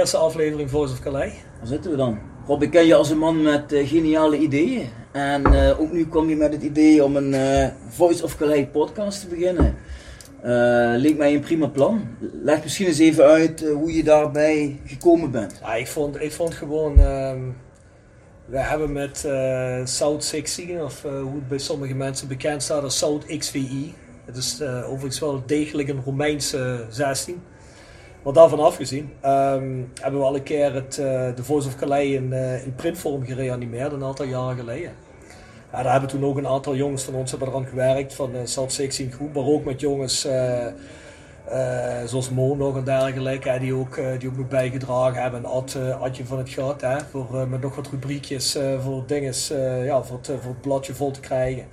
Eerste aflevering Voice of Calais. Waar zitten we dan? Rob, ik ken je als een man met eh, geniale ideeën. En eh, ook nu kwam je met het idee om een eh, Voice of Calais podcast te beginnen. Leek mij een prima plan. Leg misschien eens even uit hoe je daarbij gekomen bent. Ja, ik vond, ik vond gewoon... ehm, we hebben met South 16, of hoe het bij sommige mensen bekend staat als South XVI. Het is overigens wel degelijk een Romeinse 16. Maar daarvan afgezien ehm, hebben we al een keer het, eh, de Voice of Calais in, eh, in printvorm gereanimeerd, een aantal jaren geleden. Ja, daar hebben toen ook een aantal jongens van ons hebben eraan gewerkt, van de South 16 groep, maar ook met jongens eh, eh, zoals Mo nog en dergelijke, die, ook, eh, die ook nog bijgedragen hebben. En Ad, eh, Adje van het Gat, voor, eh, met nog wat rubriekjes eh, voor, dinges, eh, ja, voor, eh, voor het bladje vol te krijgen.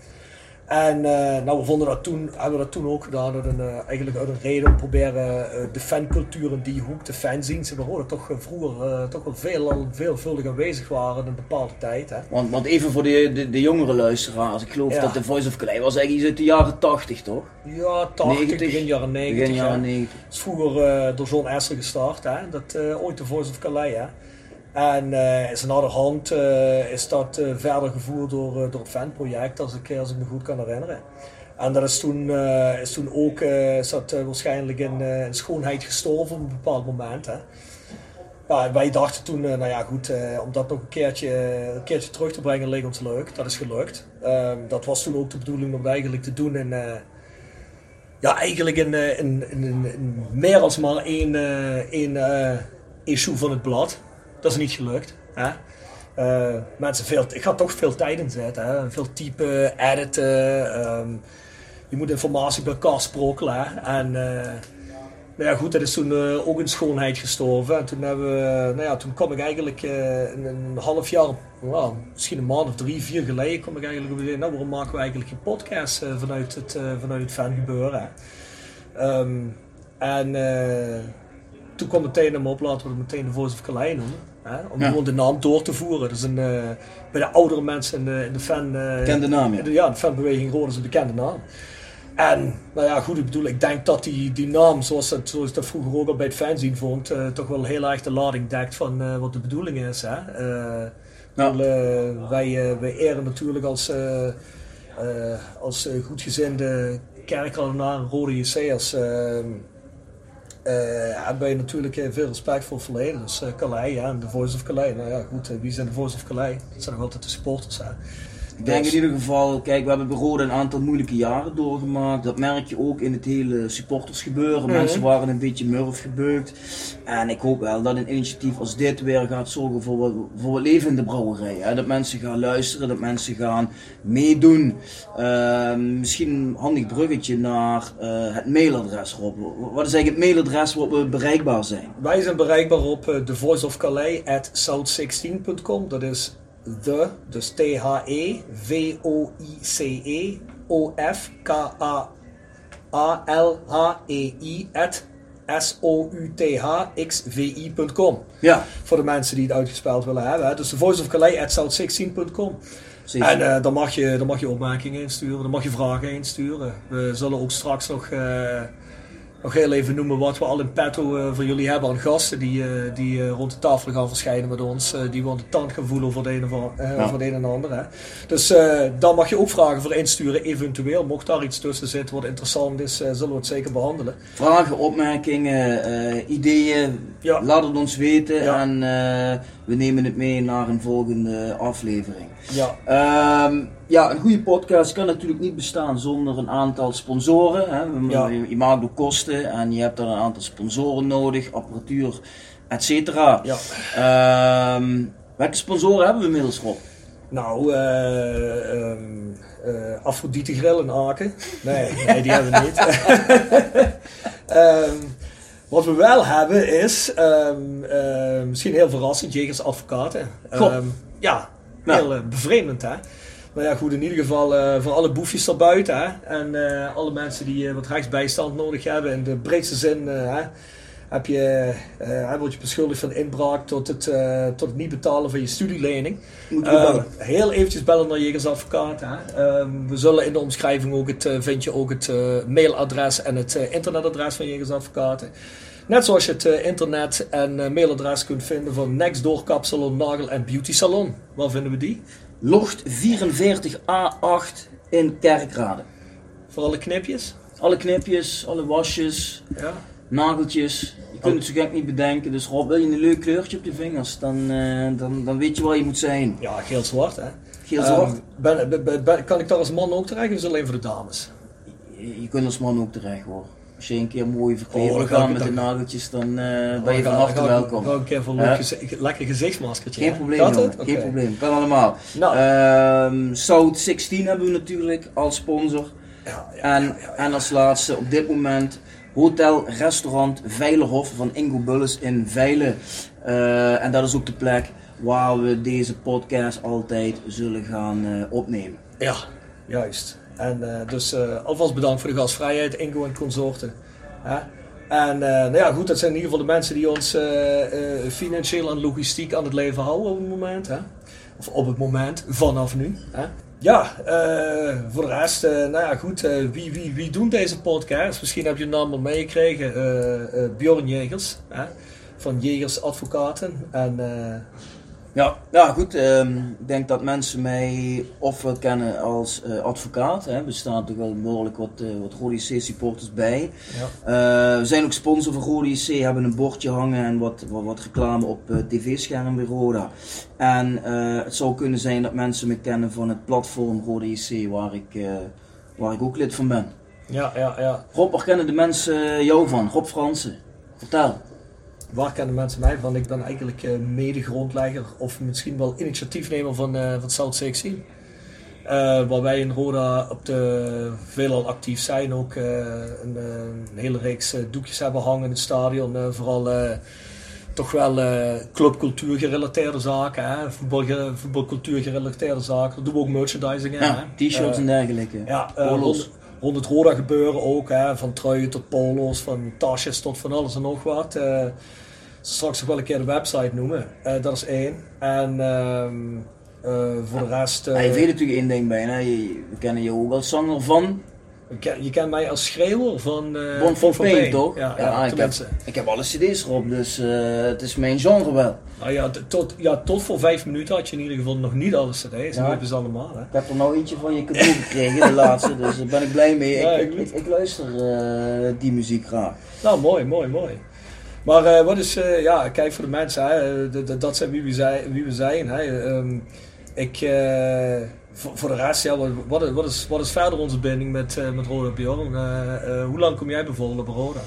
En eh, nou, we vonden dat toen, hebben we dat toen ook gedaan uit een, eh, eigenlijk uit een reden om te proberen eh, de fancultuur in die hoek, de fanzines, waar we toch eh, vroeger toch wel veel, al veelvuldig aanwezig waren in een bepaalde tijd. Hè. Want, want even voor de, de, de jongere luisteraars. Ik geloof Ja. dat de Voice of Calais was eigenlijk iets uit de jaren 80, toch? Ja, 80, 90, begin jaren 90. Begin ja. jaren 90. Het is vroeger door John Esser gestart, hè? Dat, ooit de Voice of Calais. Hè? En eh is naderhand eh is dat eh, verder gevoerd door, door het fanproject, als ik, als ik me goed kan herinneren. En dat is toen, is toen ook is dat, waarschijnlijk in, schoonheid gestorven op een bepaald moment. Hè? Wij dachten toen, nou ja goed, om dat nog een keertje, een keertje terug te brengen leek ons leuk. Dat is gelukt. Ehm, dat was toen ook de bedoeling om eigenlijk te doen in, ja, eigenlijk in, in, in, meer dan maar één, één issue van het blad. Dat is niet gelukt. Hè? Eh, mensen veel, ik ga toch veel tijd in zetten. Hè? Veel typen, editen. ehm, je moet informatie bij elkaar sprokkelen. Hè? En eh, nou ja, goed, dat is toen eh, ook in schoonheid gestorven. En toen, hebben we, nou ja, toen kwam ik eigenlijk een half jaar, misschien een maand of drie, vier geleden, kwam ik eigenlijk op idee, nou waarom maken we eigenlijk geen podcast vanuit, het, vanuit het fangebeuren. Ehm, en toen kwam meteen hem op, laten we het meteen de Voice of Calais noemen. Hè? Om Ja. gewoon de naam door te voeren. Dat is een, eh, bij de oudere mensen in de, in de fan... Ken de naam, ja. de, ja, de fanbeweging Rode is een bekende naam. En, nou ja, goed, ik bedoel, ik denk dat die, die naam, zoals, dat, zoals ik dat vroeger ook al bij het fanzine vond, eh, toch wel heel erg de lading dekt van wat de bedoeling is. Hè? Bedoel, wij, wij eren natuurlijk als, als goedgezinde kerkradenaar Rode JC'ers. eh eh, hebben wij natuurlijk eh, veel respect voor verleden. Dus eh, Calais, ja, de Voice of Calais. Nou ja, goed, wie zijn de Voice of Calais? Dat zijn nog altijd de supporters. Hè? Ik denk in ieder geval, kijk, we hebben bij Rode een aantal moeilijke jaren doorgemaakt. Dat merk je ook in het hele supportersgebeuren. Mhm. Mensen waren een beetje murf gebeukt. En ik hoop wel dat een initiatief als dit weer gaat zorgen voor wat, voor wat leven in de brouwerij. Hè? Dat mensen gaan luisteren, dat mensen gaan meedoen. Ehm, misschien een handig bruggetje naar eh, het mailadres, Rob. Wat is eigenlijk het mailadres waarop we bereikbaar zijn? Wij zijn bereikbaar op uh, thevoiceofcalais.south16.com. Dat is the, dus T-H-E-V-O-I-C-E O-F-K-A-A-L-H-E-I at S-O-U-T-H-X-V-I.com. Ja, Voor de mensen die het uitgespeld willen hebben. Hè. Dus thevoiceofcalais.south16.com. zeker. En eh dan, mag je, dan mag je opmerkingen insturen, dan mag je vragen insturen. We zullen ook straks nog, eh, nog heel even noemen wat we al in petto eh, voor jullie hebben aan gasten die, eh, die eh, rond de tafel gaan verschijnen met ons. die we aan de tand gaan voelen voor de een, of, Ja. voor de een en ander. Hè. Dus daar mag je ook vragen voor insturen, eventueel. Mocht daar iets tussen zitten wat interessant is, zullen we het zeker behandelen. Vragen, opmerkingen, ideeën, Ja. laat het ons weten Ja. en we nemen het mee naar een volgende aflevering. Ja, Ehm, ja, een goede podcast kan natuurlijk niet bestaan zonder een aantal sponsoren. Hè. Ja. Je, je maakt ook kosten en je hebt dan een aantal sponsoren nodig, apparatuur, et cetera. ja. Ehm, welke sponsoren hebben we inmiddels, Rob? Nou, eh ehm eh, Afrodite Grill in Aken. Nee, nee die hebben we niet. Wat we wel hebben is, eh, misschien heel verrassend, Jegers Advocaten. Ehm, ja, Ja. heel eh, bevreemdend hè. Maar ja, goed, in ieder geval eh, voor alle boefjes daarbuiten hè. En eh, alle mensen die eh, wat rechtsbijstand nodig hebben, in de breedste zin hè, heb je, word je beschuldigd van inbraak tot het, tot het niet betalen van je studielening. Moet je Eh, bellen. heel eventjes bellen naar Jegers Advocaat. Hè. Ehm, we zullen in de omschrijving ook het, vind je ook het mailadres en het internetadres van Jegers Advocaten. Net zoals je het eh, internet en eh, mailadres kunt vinden van Next Door Kapsalon, Nagel en Beauty Salon. Waar vinden we die? Locht 44A8 in Kerkrade. Voor alle knipjes? Alle knipjes, alle wasjes, Ja. nageltjes. Je kunt het zo gek niet bedenken. Dus Rob, wil je een leuk kleurtje op je vingers, dan, eh, dan, dan weet je waar je moet zijn. Ja, geel-zwart hè. Geel zwart. Ehm, ben, ben- ben- ben- kan ik daar als man ook terecht of is het alleen voor de dames? je, je kunt als man ook terecht hoor. Als je een keer mooi verkleed Oh, wil dan ga gaan ik- met de nageltjes, dan eh, ben je van harte welkom. Ik een keer voor een lekker gezichtsmaskertje. Geen probleem, Gaat? Geen probleem. Kan allemaal. Nou. Ehm, South 16 hebben we natuurlijk als sponsor. Ja, ja, En, ja, en als laatste op dit moment Hotel Restaurant Veilerhof van Ingo Bulles in Veilen. Eh, en dat is ook de plek waar we deze podcast altijd zullen gaan eh, opnemen. Ja, juist. En eh, dus eh, alvast bedankt voor de gastvrijheid, Ingo en consorten. En eh, nou ja, goed, dat zijn in ieder geval de mensen die ons financieel en logistiek aan het leven houden op het moment. Hè? Of op het moment, vanaf nu. Hè? Ja, voor de rest, nou ja, goed, wie, wie, wie doen deze podcast? Misschien heb je een naam al meegekregen, Bjorn Jegers, van Jegers Advocaten. En Ja, ja goed. ehm, ik denk dat mensen mij ofwel kennen als eh, advocaat. Hè. Er staan toch wel behoorlijk wat, eh wat Rode JC supporters bij. ja. Eh, we zijn ook sponsor van Rode JC, hebben een bordje hangen en wat, wat, wat reclame op tv-scherm bij Roda. En het zou kunnen zijn dat mensen me kennen van het platform Rode JC, waar ik, waar ik ook lid van ben. ja, ja, ja. Rob, waar kennen de mensen jou van? Rob Fransen. Vertel. Waar kennen mensen mij van? Ik ben eigenlijk eh, mede-grondlegger of misschien wel initiatiefnemer van, eh van South 16. Eh, waar wij in Roda op de veelal actief zijn. Ook een, een hele reeks doekjes hebben hangen in het stadion. Vooral toch wel clubcultuur gerelateerde zaken. Hè? Voetbal, voetbalcultuur gerelateerde zaken. Daar doen we ook merchandising in. Ja, t-shirts en dergelijke. ja, Polos. Het Roda gebeuren ook, hè, van truien tot polo's, van tasjes tot van alles en nog wat. Eh, straks nog wel een keer de website noemen, Eh, dat is één. En ehm, eh, voor de rest, Ja, je weet natuurlijk één ding bijna. We kennen je ook als zanger van je, ken- je kent mij als schreeuwer van uh, Bon Pain, toch? Ja, Ja, ja, ik, heb, ik heb alle cd's erop, dus eh, het is mijn genre wel. Nou ja, tot, ja, tot voor vijf minuten had je in ieder geval nog niet alle cd's, Ja. nu hebben ze allemaal. Hè. Ik heb er nou eentje van je cadeau gekregen, de laatste, dus daar ben ik blij mee. Ja, ik, ik luister eh, die muziek graag. Nou, mooi, mooi, mooi. Maar wat is, ja, kijk voor de mensen, hè, dat zijn wie we zijn. Wie we zijn hè. Ehm, ik, voor, voor de rest, ja, wat, wat, is, wat, is, verder onze binding met, eh, met Roda Bjorn? Eh, eh, hoe lang kom jij bijvoorbeeld op Roda?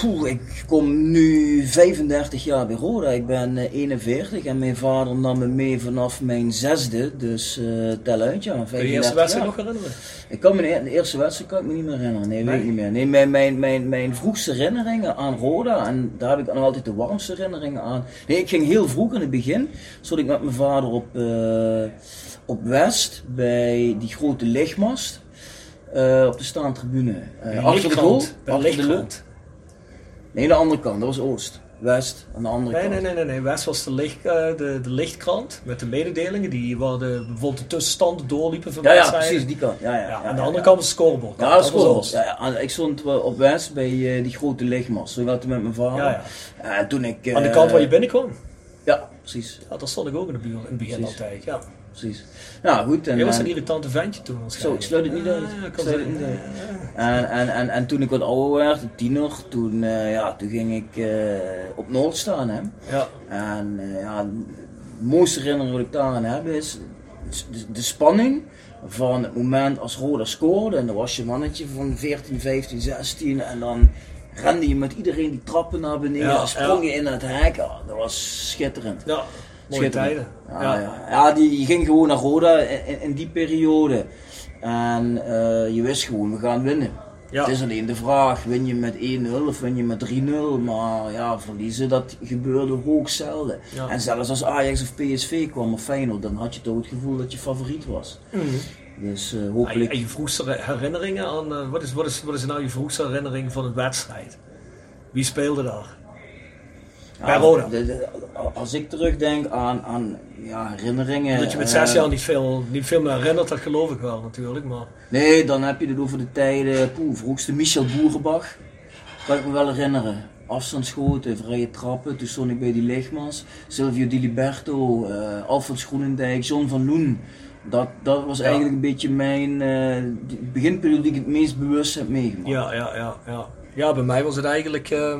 Poeh, ik kom nu 35 jaar bij Roda. Ik ben eh, 41 en mijn vader nam me mee vanaf mijn zesde, dus eh tel uit ja. Kun je 35 de eerste wedstrijd nog herinneren? Ik kan me de, de eerste wedstrijd kan ik me niet meer herinneren. Nee, weet ik niet meer. Nee, mijn, mijn, mijn, mijn vroegste herinneringen aan Roda, en daar heb ik nog altijd de warmste herinneringen aan. Nee, ik ging heel vroeg in het begin, zat ik met mijn vader op, op West, bij die grote lichtmast, eh, op de staantribune. Eh, achter de goal, achter de lucht. Nee, de andere kant, dat was Oost. West, aan de andere Nee, kant. nee, nee, nee, nee. West was de, licht, eh, de, de lichtkrant met de mededelingen die waar de, bijvoorbeeld de tussenstanden doorliepen van Ja, ja, precies, die kant. Ja, ja, Ja, ja, aan de andere kant was het scorebord. Ja, dat. Oost. Ja, ja, ik stond op West bij die grote lichtmast. Zo met mijn vader. Ja, ja. En toen ik... Aan de kant waar je binnenkwam. Ja, precies. Ja, daar stond ik ook in de buurt in het begin altijd. Ja. Precies. Ja, goed. En, Jij was eh, een irritante ventje toen. zo, ik sluit het niet uit. Ik sluit het niet uit. En, en, en, en toen ik wat ouder werd, tiener, toen, eh, ja, toen ging ik eh, op Noord staan. Hè. ja. En ja, de mooiste herinnering wat ik daaraan heb is de, de spanning van het moment als Roda scoorde. En dan was je mannetje van 14, 15, 16 en dan rende je met iedereen die trappen naar beneden Ja, en sprong je in het hek. Ja, dat was schitterend. ja. Mooie tijden. Ja, Ja. ja. ja die, ging gewoon naar Roda in, die periode. En eh, je wist gewoon, we gaan winnen. Ja. Het is alleen de vraag, win je met 1-0 of win je met 3-0? Maar ja, verliezen, dat gebeurde hoog zelden. Ja. En zelfs als Ajax of PSV kwam of Feyenoord, dan had je toch het gevoel dat je favoriet was. Mhm. Dus eh, En je, hopelijk... en je vroegste herinneringen aan, eh, wat, is, wat, is, wat is nou je vroegste herinnering van een wedstrijd? Wie speelde daar? bij Roda. de- de- als ik terugdenk aan, aan ja, herinneringen... Dat je met eh, zes jaar niet veel, niet veel meer herinnert, dat geloof ik wel natuurlijk. Maar Nee, dan heb je het over de tijden, poeh, vroegste Michel Boerenbach. Kan ik me wel herinneren. afstandsschoten, vrije trappen. Toen stond ik bij die lichtmas. Silvio Di Liberto, uh, Alfred Groenendijk, John van Loen. Dat, dat was eigenlijk een beetje mijn uh, beginperiode die ik het meest bewust heb meegemaakt. Ja, ja, ja. Ja, ja bij mij was het eigenlijk... Uh,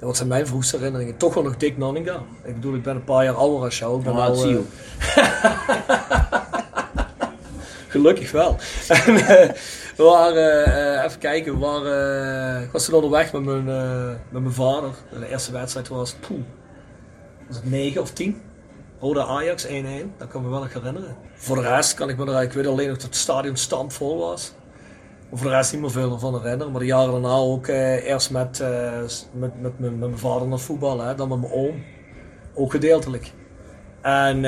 wat zijn mijn vroegste herinneringen? Toch wel nog Dick Nanninga. Ik bedoel, ik ben een paar jaar ouder als jou. Ik ben al, zie je. Gelukkig wel. we waren, uh, even kijken, we waren, uh, ik was toen onderweg met mijn, met mijn vader. De eerste wedstrijd was, poeh, was het 9 of 10? Rode Ajax 1-1, dat kan me wel nog herinneren. Voor de rest kan ik me er, ik weet alleen nog dat het stadion stampvol was. Voor de rest niet meer veel van herinneren. Maar de jaren daarna ook eerst met, met, met, met, mijn vader naar voetbal, hè, dan met mijn oom. Ook gedeeltelijk. En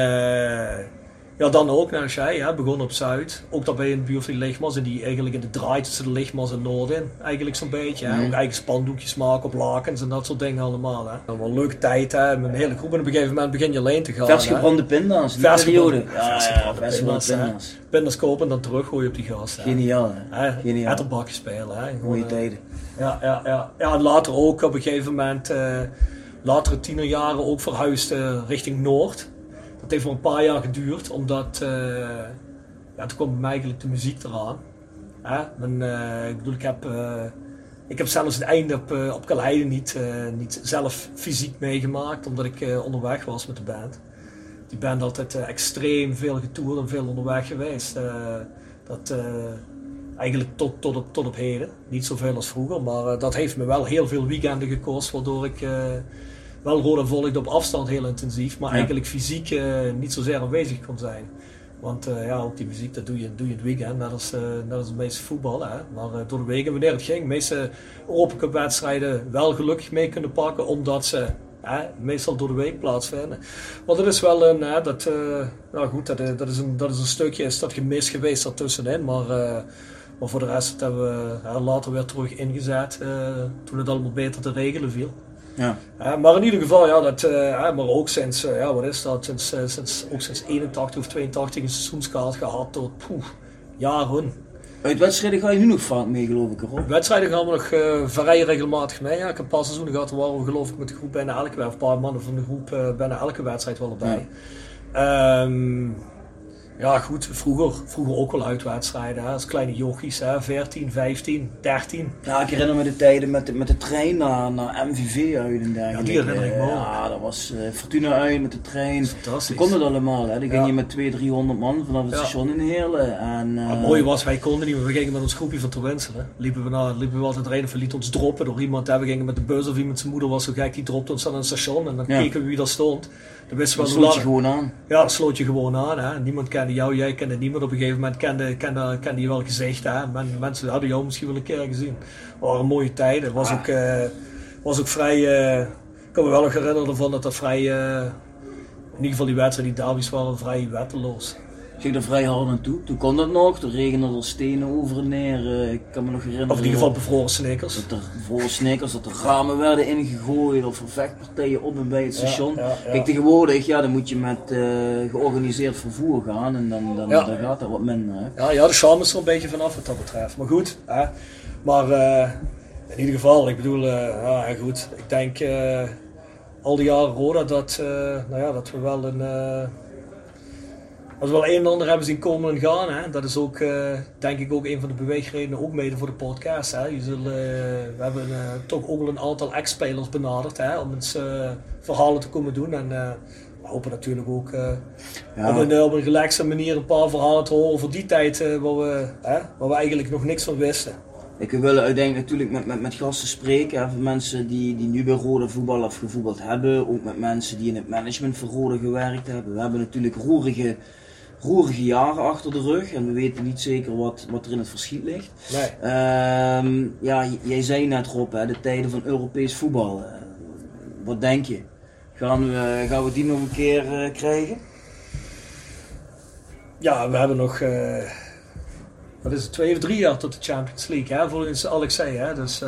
ja, dan ook, net als jij, hè, begon op Zuid. Ook daar bij een buurt van die lichtmas. En die eigenlijk in de draai tussen de lichtmas en Noorden. Eigenlijk zo'n beetje. Hè. Ook eigen spandoekjes maken op lakens en dat soort dingen allemaal. Hè. Dat was een leuke tijd, hè. Met een hele groep. En op een gegeven moment begin je alleen te gaan. Versgebrande pinda's, die periode. Ja, versgebrande pinda's. Pinda's kopen en dan teruggooien op die gast. Geniaal, hè. Geniaal. Etterbakje spelen, hè. Mooie tijden. Ja, ja, ja. Ja, en later ook op een gegeven moment... Uh, latere tienerjaren ook verhuisd uh, richting Noord. Het heeft wel een paar jaar geduurd, omdat uh, ja, toen kwam bij mij eigenlijk de muziek eraan. Hè? uh, ik bedoel, ik heb, uh, ik heb zelfs het einde op, op Kaleide niet, niet zelf fysiek meegemaakt, omdat ik onderweg was met de band. Die band altijd extreem veel getoerd en veel onderweg geweest. dat, eigenlijk tot, tot, op, tot op heden. Niet zoveel als vroeger, maar dat heeft me wel heel veel weekenden gekost, waardoor ik wel Roda volgde op afstand heel intensief, maar eigenlijk fysiek uh, niet zozeer aanwezig kon zijn. Want uh, ja, ook die muziek, dat doe je, doe je in het weekend, net als, uh, net als de meeste voetbal. Hè. Maar door de weken, wanneer het ging, de meeste Europa wedstrijden wel gelukkig mee kunnen pakken, omdat ze meestal door de week plaatsvinden. Maar dat is wel een, hè, dat, nou goed, dat, dat, is een, dat is een stukje, is dat gemis geweest daartussenin. Maar, maar voor de rest hebben we later weer terug ingezet, toen het allemaal beter te regelen viel. Ja. maar in ieder geval, ja, dat, uh, maar ook sinds, uh, ja, wat is dat, sinds, uh, sinds, ook sinds 81 of 82 een seizoenskaart gehad tot poeh, jaren. Uit wedstrijden ga je nu nog vaak mee, geloof ik, erop? Wedstrijden gaan we nog vrij regelmatig mee. Ja. Ik heb een paar seizoenen gehad waar we geloof ik met de groep bijna elke, of een paar mannen van de groep bijna elke wedstrijd wel erbij. Ja. Um, ja, goed, vroeger, vroeger ook wel uitwedstrijden. Als kleine jochies, hè. 14, 15, 13. Ja, ik herinner me de tijden met de, met de trein naar, naar MVV uit en dergelijke. Ja, die herinner ik me ook. Ja, dat was uh, Fortuna uit met de trein. Fantastisch. kon het allemaal. Hè. Dan ging je met 200, 300 man vanaf het station in Heerlen. En, uh, het mooie was, wij konden niet, maar we gingen met ons groepje van Terwinselen. Liepen we, naar, liepen we altijd rijden of we lieten ons droppen door iemand. Hè. We gingen met de bus of iemand zijn moeder was zo gek, die dropte ons aan een station. En dan keken we wie daar stond. Wist wel sloot je gewoon aan. Ja, dat sloot je gewoon aan. Hè. Niemand kende jou, jij kende niemand. Op een gegeven moment kende, kende, kende je wel gezicht. Hè. mensen hadden jou misschien wel een keer gezien. Het waren mooie tijden. was, ook, uh, was ook vrij... Uh, ik kan me wel nog herinneren van dat dat vrij... Uh, in ieder geval die wedstrijden, die derbies waren vrij wetteloos ging er vrij hard naartoe. Toen kon dat nog, er regende er stenen over en neer. Uh, ik kan me nog herinneren. Of in ieder geval bevroren sneakers. Dat er bevroren sneakers, dat er ramen werden ingegooid of vechtpartijen op en bij het station. Ja, ja, Kijk, tegenwoordig, ja, dan moet je met uh, georganiseerd vervoer gaan en dan, dan, dan gaat dat wat minder. Hè. Ja, ja, de charme is er een beetje vanaf wat dat betreft. Maar goed, hè. maar uh, in ieder geval, ik bedoel, ja, goed, ik denk al die jaren Roda dat, nou ja, dat we wel een als we wel een en ander hebben zien komen en gaan, hè, dat is ook uh, denk ik ook een van de beweegredenen, ook mede voor de podcast. Hè. Je zult, uh, we hebben uh, toch ook wel een aantal ex-spelers benaderd hè, om eens verhalen te komen doen. En we hopen natuurlijk ook ja. op, een, op een relaxe manier een paar verhalen te horen voor die tijd waar, we, waar we eigenlijk nog niks van wisten. Ik wil uiteindelijk natuurlijk met, met, met gasten spreken, hè, mensen die, die nu bij Rode voetbal of gevoetbald hebben, ook met mensen die in het management voor Rode gewerkt hebben. We hebben natuurlijk roerige roerige jaren achter de rug en we weten niet zeker wat, wat er in het verschiet ligt. Nee. Ehm, ja, jij zei net Rob, hè, de tijden van Europees voetbal. Uh, wat denk je? Gaan we, gaan we die nog een keer uh, krijgen? Ja, we hebben nog, uh, wat is het, twee of drie jaar tot de Champions League, hè, volgens Alexei. Hè? Dus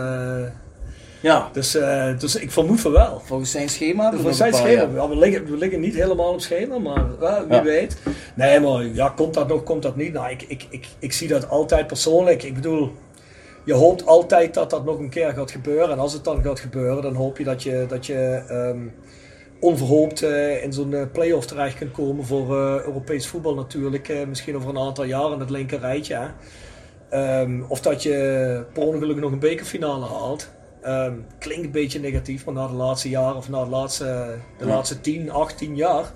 ja. Dus, uh, dus ik vermoed van wel. Volgens zijn schema? Volgens zijn schema. Ja, we, liggen, we liggen niet helemaal op schema, maar wie weet. Nee, maar ja, komt dat nog, komt dat niet? Nou, ik, ik, ik, ik zie dat altijd persoonlijk. Ik bedoel, je hoopt altijd dat dat nog een keer gaat gebeuren. En als het dan gaat gebeuren, dan hoop je dat je, dat je ehm, onverhoopt uh, in zo'n uh, play-off terecht kunt komen voor uh, Europees voetbal natuurlijk. misschien over een aantal jaar in het linker rijtje. Um, of dat je per ongeluk nog een bekerfinale haalt. Um, klinkt een beetje negatief, maar na de laatste jaren of na de laatste, de ja. laatste 10, 18 jaar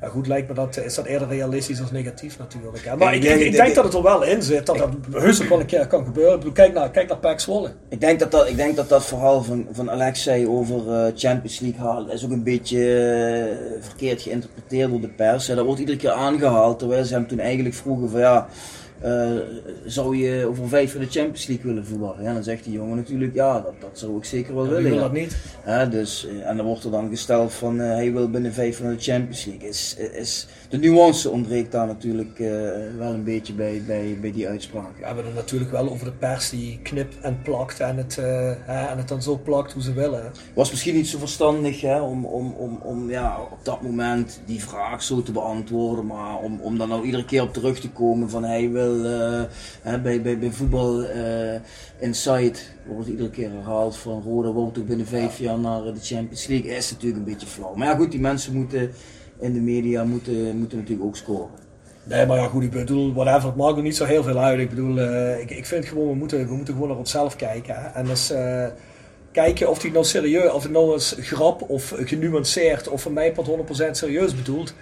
ja, goed, lijkt me dat, is dat eerder realistisch als negatief natuurlijk. Hè? Maar ik, ik, ik, denk dat het er wel in zit, dat dat heus wel een keer kan gebeuren. Kijk naar, kijk naar Pax Zwolle. Ik denk dat dat, ik denk dat, dat verhaal van, van Alexei over uh, Champions League halen is ook een beetje uh, verkeerd geïnterpreteerd door de pers. Ja, dat wordt iedere keer aangehaald, terwijl ze hem toen eigenlijk vroegen van ja uh, zou je over vijf in de Champions League willen voetballen? Ja, dan zegt die jongen natuurlijk, ja, dat, dat zou ik zeker wel willen. Wil dat niet. Ja, dus, eh, en dan wordt er dan gesteld van, uh, hij wil binnen vijf van de Champions League. Is, is, de nuance ontbreekt daar natuurlijk uh, wel een beetje bij, bij, bij die uitspraak. We hebben het natuurlijk wel over de pers die knipt en plakt en het, en het dan zo plakt hoe ze willen. Was misschien niet zo verstandig hè, om, om, om, om ja, op dat moment die vraag zo te beantwoorden, maar om, om dan nou iedere keer op terug te komen van hij wil uh, bij, bij, bij voetbal Insight wordt iedere keer herhaald van Roda wordt toch binnen vijf jaar naar de Champions League. Is natuurlijk een beetje flauw. Maar ja goed, die mensen moeten in de media moeten, moeten natuurlijk ook scoren. Nee, maar ja, goed, ik bedoel, whatever, het maakt er niet zo heel veel uit. Ik bedoel, uh, ik, ik vind gewoon, we moeten, we moeten gewoon naar onszelf kijken. Hè. En dus uh, kijken of hij nou serieus, of het nou eens grap of genuanceerd, of van mij part 100% serieus bedoelt.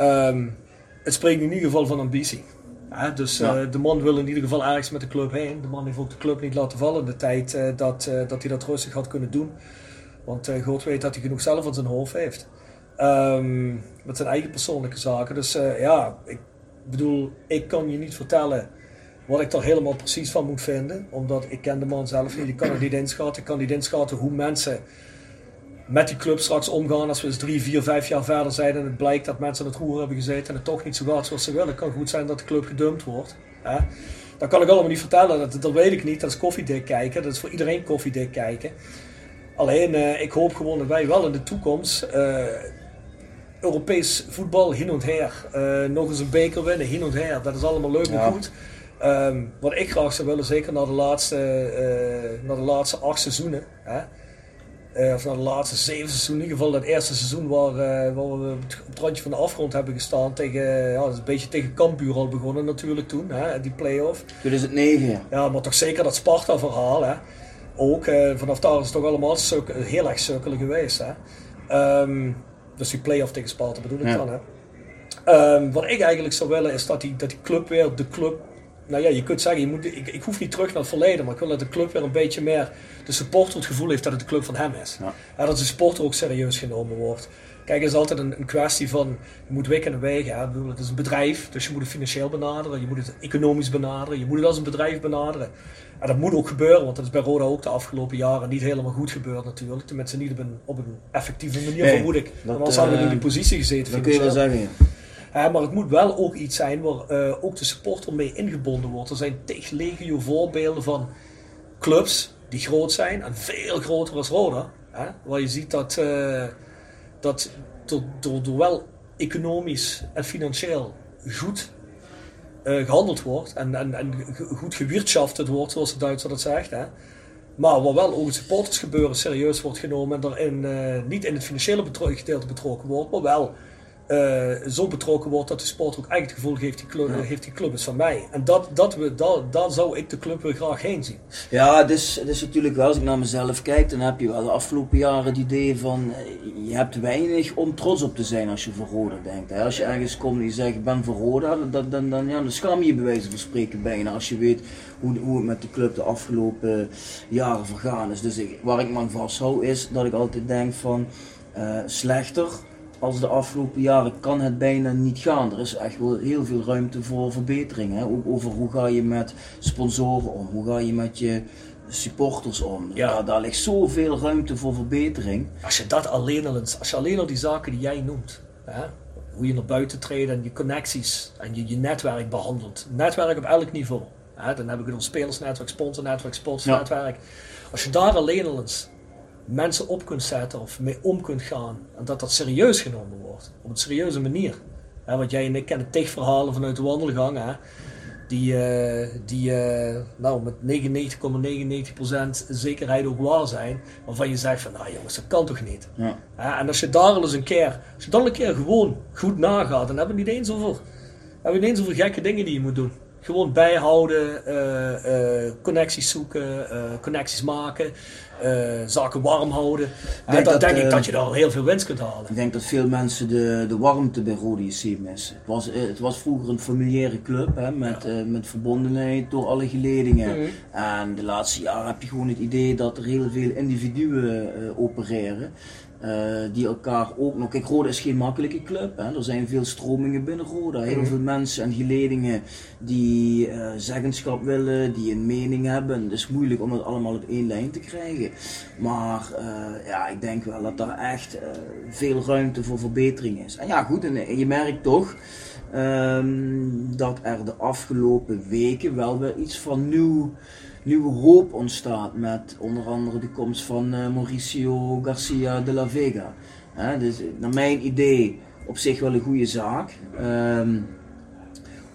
Um, het spreekt in ieder geval van ambitie. Ja, dus uh, de man wil in ieder geval ergens met de club heen. De man heeft ook de club niet laten vallen in de tijd dat, dat hij dat rustig had kunnen doen. Want God weet dat hij genoeg zelf aan zijn hoofd heeft. Um, met zijn eigen persoonlijke zaken. Dus ja, ik bedoel, ik kan je niet vertellen wat ik er helemaal precies van moet vinden. Omdat ik ken de man zelf niet. Ik kan het niet inschatten. Ik kan niet inschatten hoe mensen met die club straks omgaan als we eens drie, vier, vijf jaar verder zijn en het blijkt dat mensen aan het roer hebben gezeten en het toch niet zo gaat zoals ze willen. Het kan goed zijn dat de club gedumpt wordt. Hè? Dat kan ik allemaal niet vertellen, dat, dat weet ik niet. Dat is koffiedik kijken, dat is voor iedereen koffiedik kijken. Alleen, uh, ik hoop gewoon dat wij wel in de toekomst uh, Europees voetbal hin en her, uh, nog eens een beker winnen, hin en her. Dat is allemaal leuk en ja. goed. Um, wat ik graag zou willen, zeker na de laatste, na de laatste acht seizoenen. Hè? Uh, of naar de laatste zeven seizoenen, in ieder geval dat eerste seizoen waar, uh, waar we op het randje van de afgrond hebben gestaan. Tegen, ja, dat is een beetje tegen Cambuur al begonnen natuurlijk toen, hè, die play-off. 2009. Ja, maar toch zeker dat Sparta verhaal. Hè. Ook, uh, vanaf daar is het toch allemaal heel erg sukkelen geweest. Hè. Um, dus die play-off tegen Sparta bedoel ik ja. dan. Hè. Um, wat ik eigenlijk zou willen is dat die, dat die club weer de club nou ja, je kunt zeggen, je moet, ik, ik hoef niet terug naar het verleden, maar ik wil dat de club weer een beetje meer de supporter het gevoel heeft dat het de club van hem is. Ja. En dat de supporter ook serieus genomen wordt. Kijk, het is altijd een, een kwestie van, je moet wikken en wegen. Hè. Bedoel, het is een bedrijf, dus je moet het financieel benaderen, je moet het economisch benaderen, je moet het als een bedrijf benaderen. En dat moet ook gebeuren, want dat is bij Roda ook de afgelopen jaren niet helemaal goed gebeurd natuurlijk. Tenminste niet op een, op een effectieve manier, nee, vermoed ik. Dat, anders uh, hadden we in die positie gezeten. Dat kun je wel zeggen, ja. Maar het moet wel ook iets zijn waar uh, ook de supporter mee ingebonden wordt. Er zijn tegen legio voorbeelden van clubs die groot zijn en veel groter als Roda. Hè? Waar je ziet dat, uh, dat door, wel economisch en financieel goed gehandeld wordt en, en, en goed gewirtschaftet wordt, zoals de Duitser dat zegt. Hè? Maar waar wel ook het supportersgebeuren serieus wordt genomen en erin niet in het financiële gedeelte betrokken wordt, maar wel uh, zo betrokken wordt dat de sport ook echt het gevoel geeft, die club, ja. heeft die club is van mij. En dat, dat we, dat, daar zou ik de club weer graag heen zien. Ja, het is, het is natuurlijk wel, als ik naar mezelf kijk, dan heb je wel de afgelopen jaren het idee van, je hebt weinig om trots op te zijn als je voor Roda denkt. Hè. Als je ergens komt en je zegt, ik ben voor Roda, dan, dan, dan, ja, dan schaam je je bij wijze van spreken bijna. Als je weet hoe, hoe het met de club de afgelopen jaren vergaan is. Dus ik, waar ik me aan vasthoud is dat ik altijd denk van, uh, slechter als de afgelopen jaren kan het bijna niet gaan. Er is echt wel heel veel ruimte voor verbetering. Hè? Ook over hoe ga je met sponsoren om, hoe ga je met je supporters om. Ja. Daar, daar ligt zoveel ruimte voor verbetering. Als je dat alleen al, als je alleen al die zaken die jij noemt, hè? hoe je naar buiten treedt en je connecties en je, je netwerk behandelt. Netwerk op elk niveau. Hè? Dan heb ik het over spelersnetwerk, sponsornetwerk, sportsnetwerk. Ja. Als je daar alleen al eens mensen op kunt zetten of mee om kunt gaan. En dat dat serieus genomen wordt. Op een serieuze manier. want jij en ik kennen tig verhalen vanuit de wandelgang. Hè, die, uh, die uh, nou, met 99,99% zekerheid ook waar zijn. Waarvan je zegt van, nou jongens, dat kan toch niet. Ja. en als je daar al eens een keer, als je dan een keer gewoon goed nagaat, dan hebben we niet eens over, hebben we niet eens over gekke dingen die je moet doen. Gewoon bijhouden, uh, connecties zoeken, connecties maken. Zaken warm houden. En dan denk ik dat je daar heel veel winst kunt halen. Ik denk dat veel mensen de, de warmte bij Rode JC missen. Het was, eh, het was vroeger een familiaire club hè, met, ja. met verbondenheid door alle geledingen. Mm -hmm. En de laatste jaren heb je gewoon het idee dat er heel veel individuen opereren. Uh, die elkaar ook nog. Kijk, Roda is geen makkelijke club. Hè. Er zijn veel stromingen binnen Roda. Heel mm. veel mensen en geledingen die uh, zeggenschap willen, die een mening hebben. Het is moeilijk om het allemaal op één lijn te krijgen. Maar uh, ja, ik denk wel dat daar echt veel ruimte voor verbetering is. En ja, goed, en, je merkt toch. Um, dat er de afgelopen weken wel weer iets van nieuw nieuwe hoop ontstaat met onder andere de komst van uh, Mauricio Garcia de la Vega. dus naar mijn idee op zich wel een goede zaak. Um,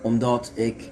omdat ik,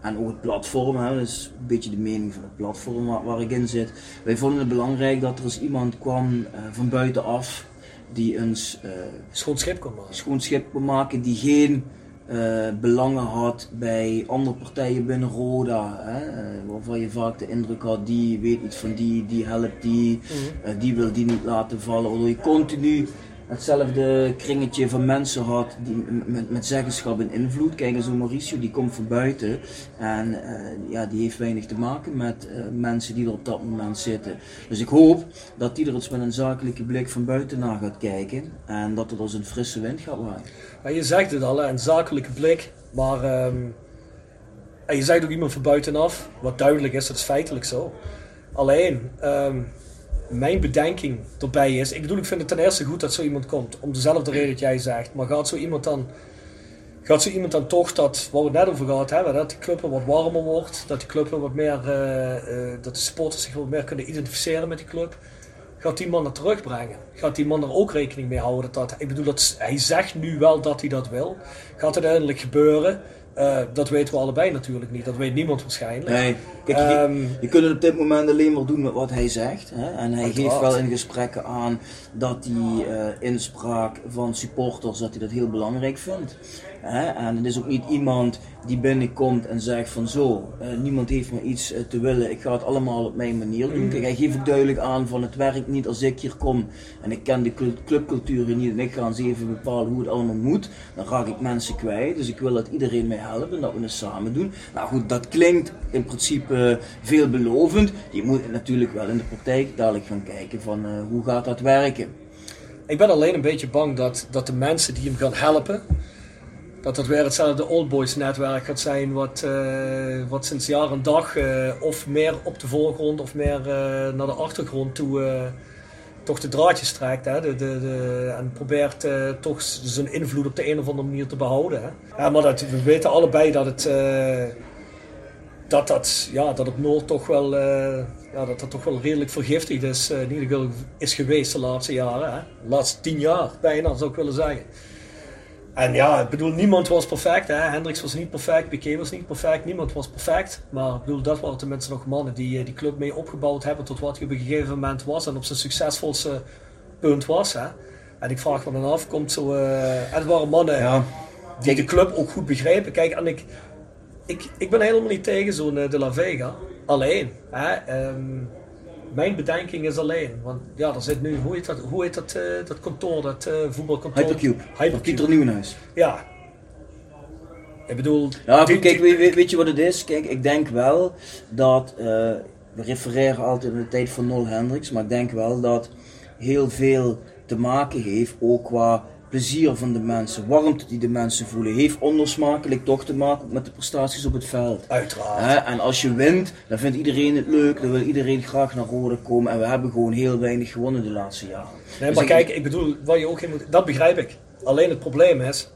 en ook het platform, hè, dat is een beetje de mening van het platform waar, waar ik in zit. Wij vonden het belangrijk dat er eens iemand kwam uh, van buitenaf die eens uh, schoon schip kon maken. Schoon schip kon maken die geen uh, belangen had bij andere partijen binnen Roda. Hè, uh, waarvan je vaak de indruk had, die weet iets van die, die helpt die, mm. uh, die wil die niet laten vallen. Waardoor je continu hetzelfde kringetje van mensen had die, met, met zeggenschap en invloed. Kijk, zo'n Mauricio die komt van buiten en uh, ja, die heeft weinig te maken met uh, mensen die er op dat moment zitten. Dus ik hoop dat die er eens met een zakelijke blik van buiten naar gaat kijken en dat het als een frisse wind gaat waaien. Je zegt het al, een zakelijke blik, maar um, je zegt ook iemand van buitenaf, wat duidelijk is, dat is feitelijk zo. Alleen, um, mijn bedenking erbij is, ik bedoel, ik vind het ten eerste goed dat zo iemand komt, om dezelfde reden dat jij zegt, maar gaat zo iemand dan, gaat zo iemand dan toch dat, waar we het net over gehad hebben, dat de club wat warmer wordt, dat de club wat meer, uh, uh, dat de supporters zich wat meer kunnen identificeren met die club, gaat die man dat terugbrengen? Gaat die man er ook rekening mee houden dat, ik bedoel, dat, hij zegt nu wel dat hij dat wil, gaat het uiteindelijk gebeuren? Uh, dat weten we allebei natuurlijk niet. Dat weet niemand waarschijnlijk. Nee. Kijk, je, je kunt het op dit moment alleen maar doen met wat hij zegt. Hè? En hij geeft wel in gesprekken aan dat die uh, inspraak van supporters dat hij dat heel belangrijk vindt. Hè? En het is ook niet iemand die binnenkomt en zegt van zo, uh, niemand heeft me iets uh, te willen, ik ga het allemaal op mijn manier doen. Mm. Kijk, hij geeft ook duidelijk aan van het werkt niet als ik hier kom en ik ken de clubcultuur niet en ik ga eens even bepalen hoe het allemaal moet. Dan raak ik mensen kwijt, dus ik wil dat iedereen mij helpt en dat we het samen doen. Nou goed, dat klinkt in principe veelbelovend. Je moet natuurlijk wel in de praktijk dadelijk gaan kijken van uh, hoe gaat dat werken. Ik ben alleen een beetje bang dat, dat de mensen die hem gaan helpen, dat dat weer hetzelfde Old Boys netwerk gaat zijn, wat, uh, wat sinds jaar en dag uh, of meer op de voorgrond of meer uh, naar de achtergrond toe toch de draadjes trekt. Hè? De, de, de, en probeert toch zijn invloed op de een of andere manier te behouden. Hè? Ja, maar dat, we weten allebei dat het. dat, dat, ja, dat het Noord toch wel, ja, dat dat toch wel redelijk vergiftigd is, in ieder geval is geweest de laatste jaren. Hè? De laatste tien jaar bijna, zou ik willen zeggen. En ja, ik bedoel, niemand was perfect. Hè? Hendricks was niet perfect, Piqué was niet perfect, niemand was perfect. Maar ik bedoel, dat waren tenminste nog mannen die eh, die club mee opgebouwd hebben tot wat hij op een gegeven moment was en op zijn succesvolste punt was. Hè? En ik vraag me dan af, komt zo. Uh, en het waren mannen ja. die de club ook goed begrepen. Kijk, en ik, ik, ik ben helemaal niet tegen zo'n uh, De La Vega. Alleen. Hè? Um, mijn bedenking is alleen. Want ja, er zit nu, hoe heet dat, hoe heet dat, uh, dat kantoor, dat uh, voetbalkantoor? Hypercube. Hypercube. Pieter Nieuwenhuis. Ja. Ik bedoel... Ja, die, kijk, weet, weet, je wat het is? Kijk, ik denk wel dat, uh, we refereren altijd aan de tijd van Nol Hendricks, maar ik denk wel dat heel veel te maken heeft, ook qua plezier van de mensen, warmte die de mensen voelen, heeft onlosmakelijk toch te maken met de prestaties op het veld. Uiteraard. en als je wint, dan vindt iedereen het leuk, dan wil iedereen graag naar Rode komen en we hebben gewoon heel weinig gewonnen de laatste jaren. Nee, dus maar kijk, ik bedoel, wat je ook in moet, dat begrijp ik. Alleen het probleem is,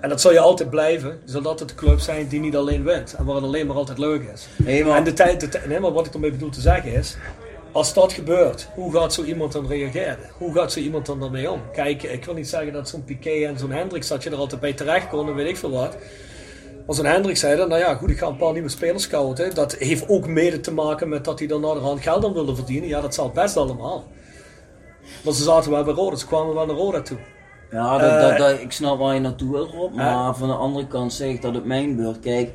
en dat zal je altijd blijven, zal altijd de club zijn die niet alleen wint en waar het alleen maar altijd leuk is. Nee, maar... En de tijd, de nee, maar wat ik ermee bedoel te zeggen is, als dat gebeurt, hoe gaat zo iemand dan reageren? Hoe gaat zo iemand dan daarmee om? Kijk, ik wil niet zeggen dat zo'n Piqué en zo'n Hendricks dat je er altijd bij terecht kon en weet ik veel wat. Als een Hendrik zei dan, nou ja, goed, ik ga een paar nieuwe spelers scouten. Dat heeft ook mede te maken met dat hij dan naderhand geld aan wilde verdienen. Ja, dat zal best allemaal. Maar ze zaten wel bij Roda, ze kwamen wel naar Roda toe. Ja, dat, dat, dat, ik snap waar je naartoe wil, Rob. Maar van de andere kant zeg ik dat het mijn beurt. Kijk,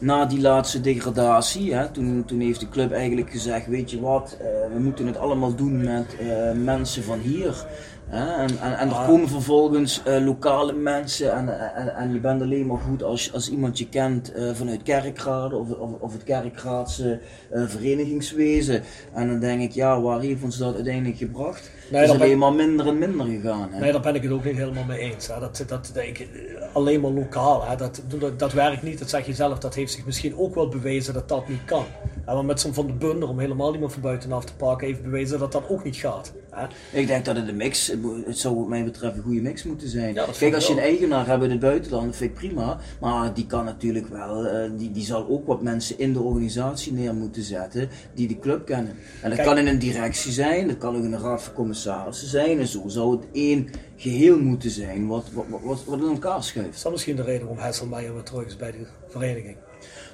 na die laatste degradatie, hè, toen, toen heeft de club eigenlijk gezegd: Weet je wat, uh, we moeten het allemaal doen met uh, mensen van hier. Hè? En, en, en, er komen vervolgens uh, lokale mensen en, en, en, je bent alleen maar goed als, als iemand je kent vanuit Kerkrade of, of, of het Kerkraadse verenigingswezen. En dan denk ik, ja, waar heeft ons dat uiteindelijk gebracht? Nee, is alleen maar minder en minder gegaan. Hè? Nee, daar ben ik het ook niet helemaal mee eens. Hè? Dat, dat, dat, ik, alleen maar lokaal, hè? Dat, dat, dat werkt niet, dat zeg je zelf. Dat heeft zich misschien ook wel bewezen dat dat niet kan. Ja, maar met zo'n Van de Bunder, om helemaal iemand van buitenaf te pakken, heeft bewezen dat dat ook niet gaat. Hè? Ik denk dat het een mix, het zou wat mij betreft een goede mix moeten zijn. Ja, Kijk, als je een eigenaar hebt in het buitenland, vind ik prima. Maar die kan natuurlijk wel, uh, die, die zal ook wat mensen in de organisatie neer moeten zetten die de club kennen. En dat Kijk, kan in een directie zijn, dat kan ook in een raad van commissarissen zijn. En zo zou het één geheel moeten zijn wat, wat, wat, wat in elkaar schuift. Is dat misschien de reden waarom Hesselmeijer weer terug is bij de vereniging?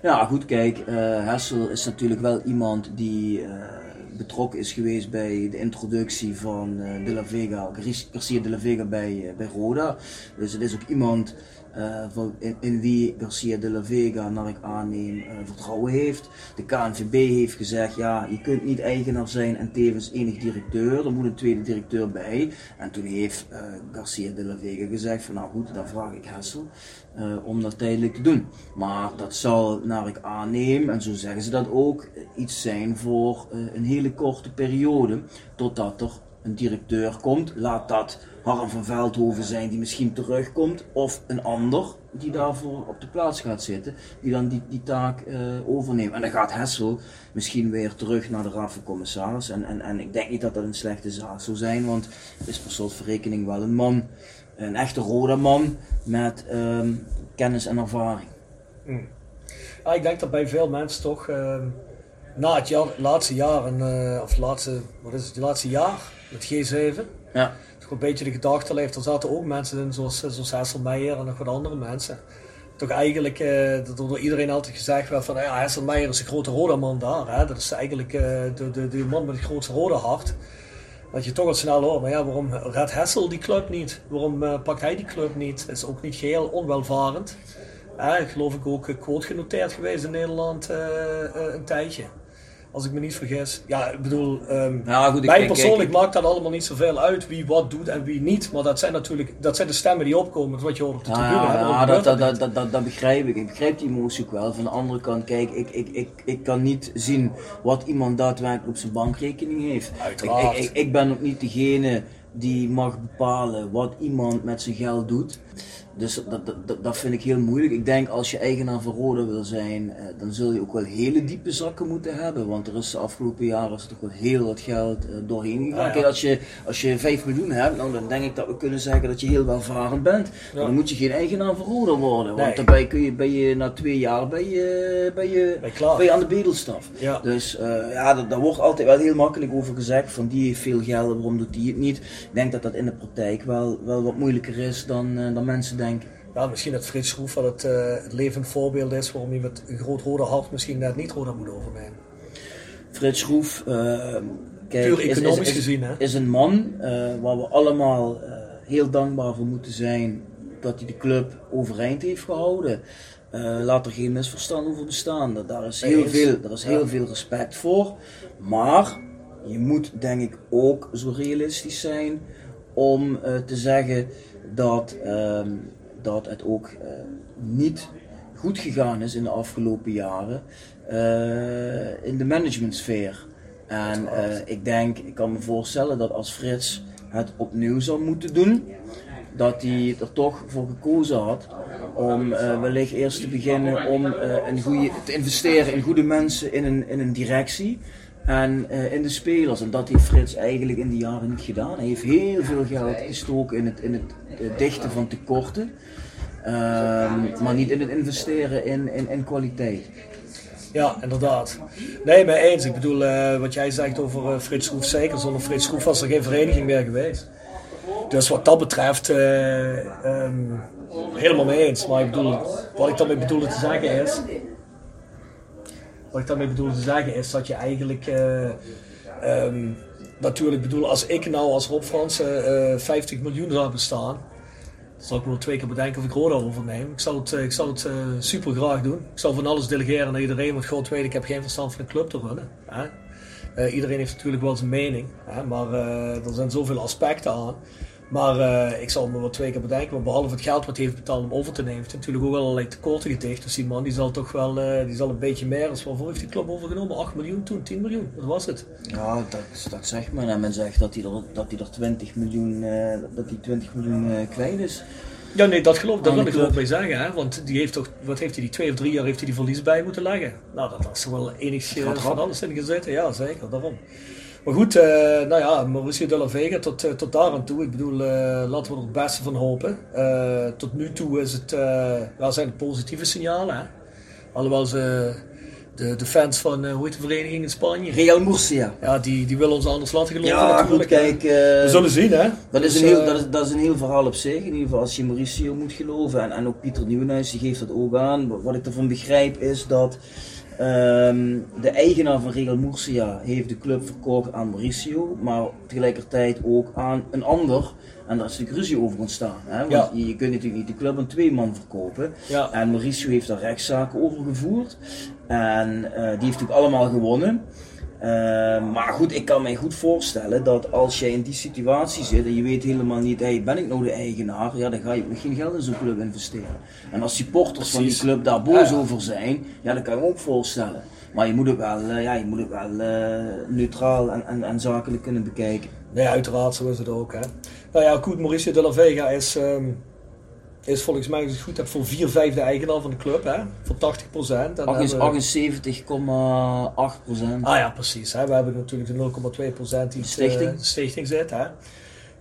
Ja, goed, kijk, uh, Hessel is natuurlijk wel iemand die uh, betrokken is geweest bij de introductie van uh, De La Vega, Garcia De La Vega bij, bij Roda. Dus het is ook iemand van, in, in, wie Garcia de la Vega, naar ik aanneem, uh, vertrouwen heeft. De KNVB heeft gezegd, ja, je kunt niet eigenaar zijn en tevens enig directeur, er moet een tweede directeur bij. En toen heeft uh, Garcia de la Vega gezegd van, nou goed, dan vraag ik Hessel om dat tijdelijk te doen. Maar dat zal, naar ik aanneem, en zo zeggen ze dat ook, iets zijn voor een hele korte periode, totdat er een directeur komt. Laat dat Harm van Veldhoven zijn die misschien terugkomt, of een ander die daarvoor op de plaats gaat zitten, die dan die, die taak uh, overneemt. En dan gaat Hessel misschien weer terug naar de raad van commissaris. En, en, en ik denk niet dat dat een slechte zaak zou zijn, want het is per slotverrekening wel een man, een echte rode man met um, kennis en ervaring. Mm. Ja, ik denk dat bij veel mensen toch uh, na het jaar, laatste jaar, uh, of laatste, wat is het, laatste jaar met G7. Ja een beetje de gedachte leeft. Er zaten ook mensen in, zoals, zoals Hesselmeijer en nog wat andere mensen. Toch eigenlijk, eh, dat door iedereen altijd gezegd werd van ja, Hesselmeijer is een grote rode man daar. Hè? Dat is eigenlijk uh, de, de, de man met het grootste rode hart. Dat je toch al snel hoort, maar ja, waarom redt Hessel die club niet? Waarom pakt hij die club niet? Is ook niet geheel onwelvarend. Uh, geloof ik ook quote genoteerd geweest in Nederland een tijdje. Als ik me niet vergis. Ja, ik bedoel, um, goed, ik, mij persoonlijk maakt dat allemaal niet zoveel uit wie wat doet en wie niet. Maar dat zijn natuurlijk dat zijn de stemmen die opkomen. Wat je hoort op de tribune. Ja, dat, dat, dat, dat, begrijp ik. Ik begrijp die emotie ook wel. Van de andere kant, kijk, ik, ik, ik, ik kan niet zien wat iemand daadwerkelijk op zijn bankrekening heeft. Uiteraard. Ik, ik, ik ben ook niet degene die mag bepalen wat iemand met zijn geld doet. Dus dat, dat, dat vind ik heel moeilijk. Ik denk als je eigenaar van Roda wil zijn, eh, dan zul je ook wel hele diepe zakken moeten hebben. Want er is de afgelopen jaren is toch wel heel wat geld uh, doorheen gegaan. Kijk, als je, als je 5 miljoen hebt, nou, dan denk ik dat we kunnen zeggen dat je heel welvarend bent. Ja. Dan moet je geen eigenaar van Roda worden. Want nee. daarbij kun je, ben je na twee jaar ben je, ben je, ben je aan de bedelstaf. Ja. Dus uh, ja, daar wordt altijd wel heel makkelijk over gezegd. Van die heeft veel geld, waarom doet die het niet? Ik denk dat dat in de praktijk wel, wel wat moeilijker is dan, dan mensen denken ja, misschien dat Frits Schroef wel het, uh, het levend voorbeeld is waarom je met een groot rode hart misschien net niet rode moet overnemen. Frits Schroef, uh, kijk, Puur economisch is, is, gezien, hè? is een man uh, waar we allemaal heel dankbaar voor moeten zijn dat hij de club overeind heeft gehouden. laat er geen misverstand over bestaan. Daar is heel, veel, daar is heel ja. veel respect voor. Maar je moet denk ik ook zo realistisch zijn om te zeggen dat, uh, dat het ook uh, niet goed gegaan is in de afgelopen jaren uh, in de managementsfeer. En eh, ik denk, ik kan me voorstellen dat als Frits het opnieuw zou moeten doen, dat hij er toch voor gekozen had om wellicht eerst te beginnen om een goede, te investeren in goede mensen in een, in een directie en uh, in de spelers. En dat heeft Frits eigenlijk in die jaren niet gedaan. Hij heeft heel veel geld gestoken in het, in het dichten van tekorten. Uh, maar niet in het investeren in, in, in kwaliteit. Ja, inderdaad. Nee, mee eens. Ik bedoel, uh, wat jij zegt over uh, Frits Schroef, zeker zonder Frits Schroef was er geen vereniging meer geweest. Dus wat dat betreft, um, helemaal mee eens. Maar ik bedoel, wat ik daarmee bedoelde te zeggen is. Wat ik daarmee bedoelde te zeggen is dat je eigenlijk. eh, ehm, natuurlijk bedoel, als ik nou als Rob Fransen eh 50 miljoen zou bestaan. Zou ik wel twee keer bedenken of ik Roda overneem. Ik zou het, eh, ik zou het eh, super graag doen. Ik zou van alles delegeren naar iedereen, want God weet, ik heb geen verstand van een club te runnen. Hè? Eh, iedereen heeft natuurlijk wel zijn mening, hè? maar eh, er zijn zoveel aspecten aan. Maar eh, ik zal me wel twee keer bedenken, want behalve het geld wat hij heeft betaald om over te nemen, heeft hij natuurlijk ook wel allerlei tekorten gedicht. Dus die man die zal toch wel eh, die zal een beetje meer. Dus waarvoor heeft die club overgenomen? 8 miljoen toen, 10 miljoen, wat was het? Ja, dat, dat zegt men. En men zegt dat hij er, dat hij er 20 miljoen, eh, dat hij 20 miljoen kwijt is. Ja, nee, dat geloof dat wil ik er ook mee zeggen, hè? want die heeft toch, wat heeft hij, die twee of drie jaar heeft hij die verlies bij moeten leggen. Nou, dat was toch wel enig van alles in gezeten, ja zeker, daarom. Maar goed, eh, nou ja, Mauricio de la Vega tot, eh, tot daar aan toe. Ik bedoel, eh, laten we er het beste van hopen. Tot nu toe is het, ja, zijn het positieve signalen. Hè? Alhoewel ze, de, de fans van, hoe heet de vereniging in Spanje? Real Murcia. Ja, die, die willen ons anders laten geloven Ja, goed, natuurlijk. kijk. We zullen zien, hè. Dat is, Dus, een heel, eh, dat, is, dat is een heel verhaal op zich. In ieder geval als je Mauricio moet geloven. En, en ook Pieter Nieuwenhuis die geeft dat ook aan. Wat ik ervan begrijp is dat ehm, de eigenaar van Regal Murcia heeft de club verkocht aan Mauricio. Maar tegelijkertijd ook aan een ander. En daar is natuurlijk ruzie over ontstaan. Hè? Want Ja. je, je kunt natuurlijk niet de club aan twee man verkopen. Ja. En Mauricio heeft daar rechtszaken over gevoerd. En eh, die heeft natuurlijk allemaal gewonnen. Eh, maar goed, ik kan mij goed voorstellen dat als jij in die situatie zit en je weet helemaal niet, hey, ben ik nou de eigenaar? Ja, dan ga je ook geen geld in zo'n club investeren. En als supporters van die club daar boos Ja. over zijn, ja, dat kan je me ook voorstellen. Maar je moet het wel, eh, ja, je moet het wel eh, neutraal en, en, en zakelijk kunnen bekijken. Nee, uiteraard, zo is het ook. Hè. Nou ja, goed, Mauricio de la Vega is, ehm, is volgens mij, als ik het goed heb, voor 4 vijfde eigenaar van de club. Hè, voor 80 procent. 78,8 procent. Ah ja, precies. Hè. We hebben natuurlijk de 0,2 procent die Stichting. eh, de stichting zit. Hè.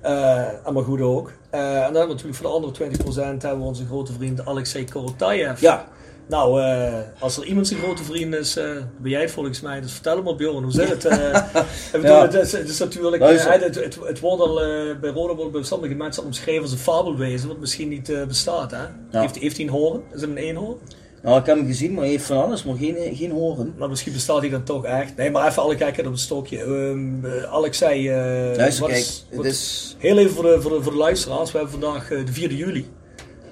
Eh, en maar goed ook. Eh, en dan hebben we natuurlijk voor de andere 20 procent hebben we onze grote vriend Alexei Korotayev. Ja, Nou, eh, als er iemand zijn grote vriend is, eh, ben jij het volgens mij. Dus vertel hem maar Bjorn, hoe zit het? Eh, ik bedoel, Ja. het, is, het is natuurlijk, eh, het, het, het wordt al, bij Roda wordt bij sommige mensen al omschreven als een fabelwezen, wat misschien niet bestaat. Hè? Heeft, heeft hij een horen? Is het een eenhoorn? nou ik heb hem gezien, maar hij heeft van alles, maar geen, geen horen. Maar misschien bestaat hij dan toch echt. Nee, maar even alle kijken op een stokje. Eh, Alexei, eh, Luister, wat kijk, is- het wat- is... heel even voor de, voor, de, voor de luisteraars. We hebben vandaag de 4 juli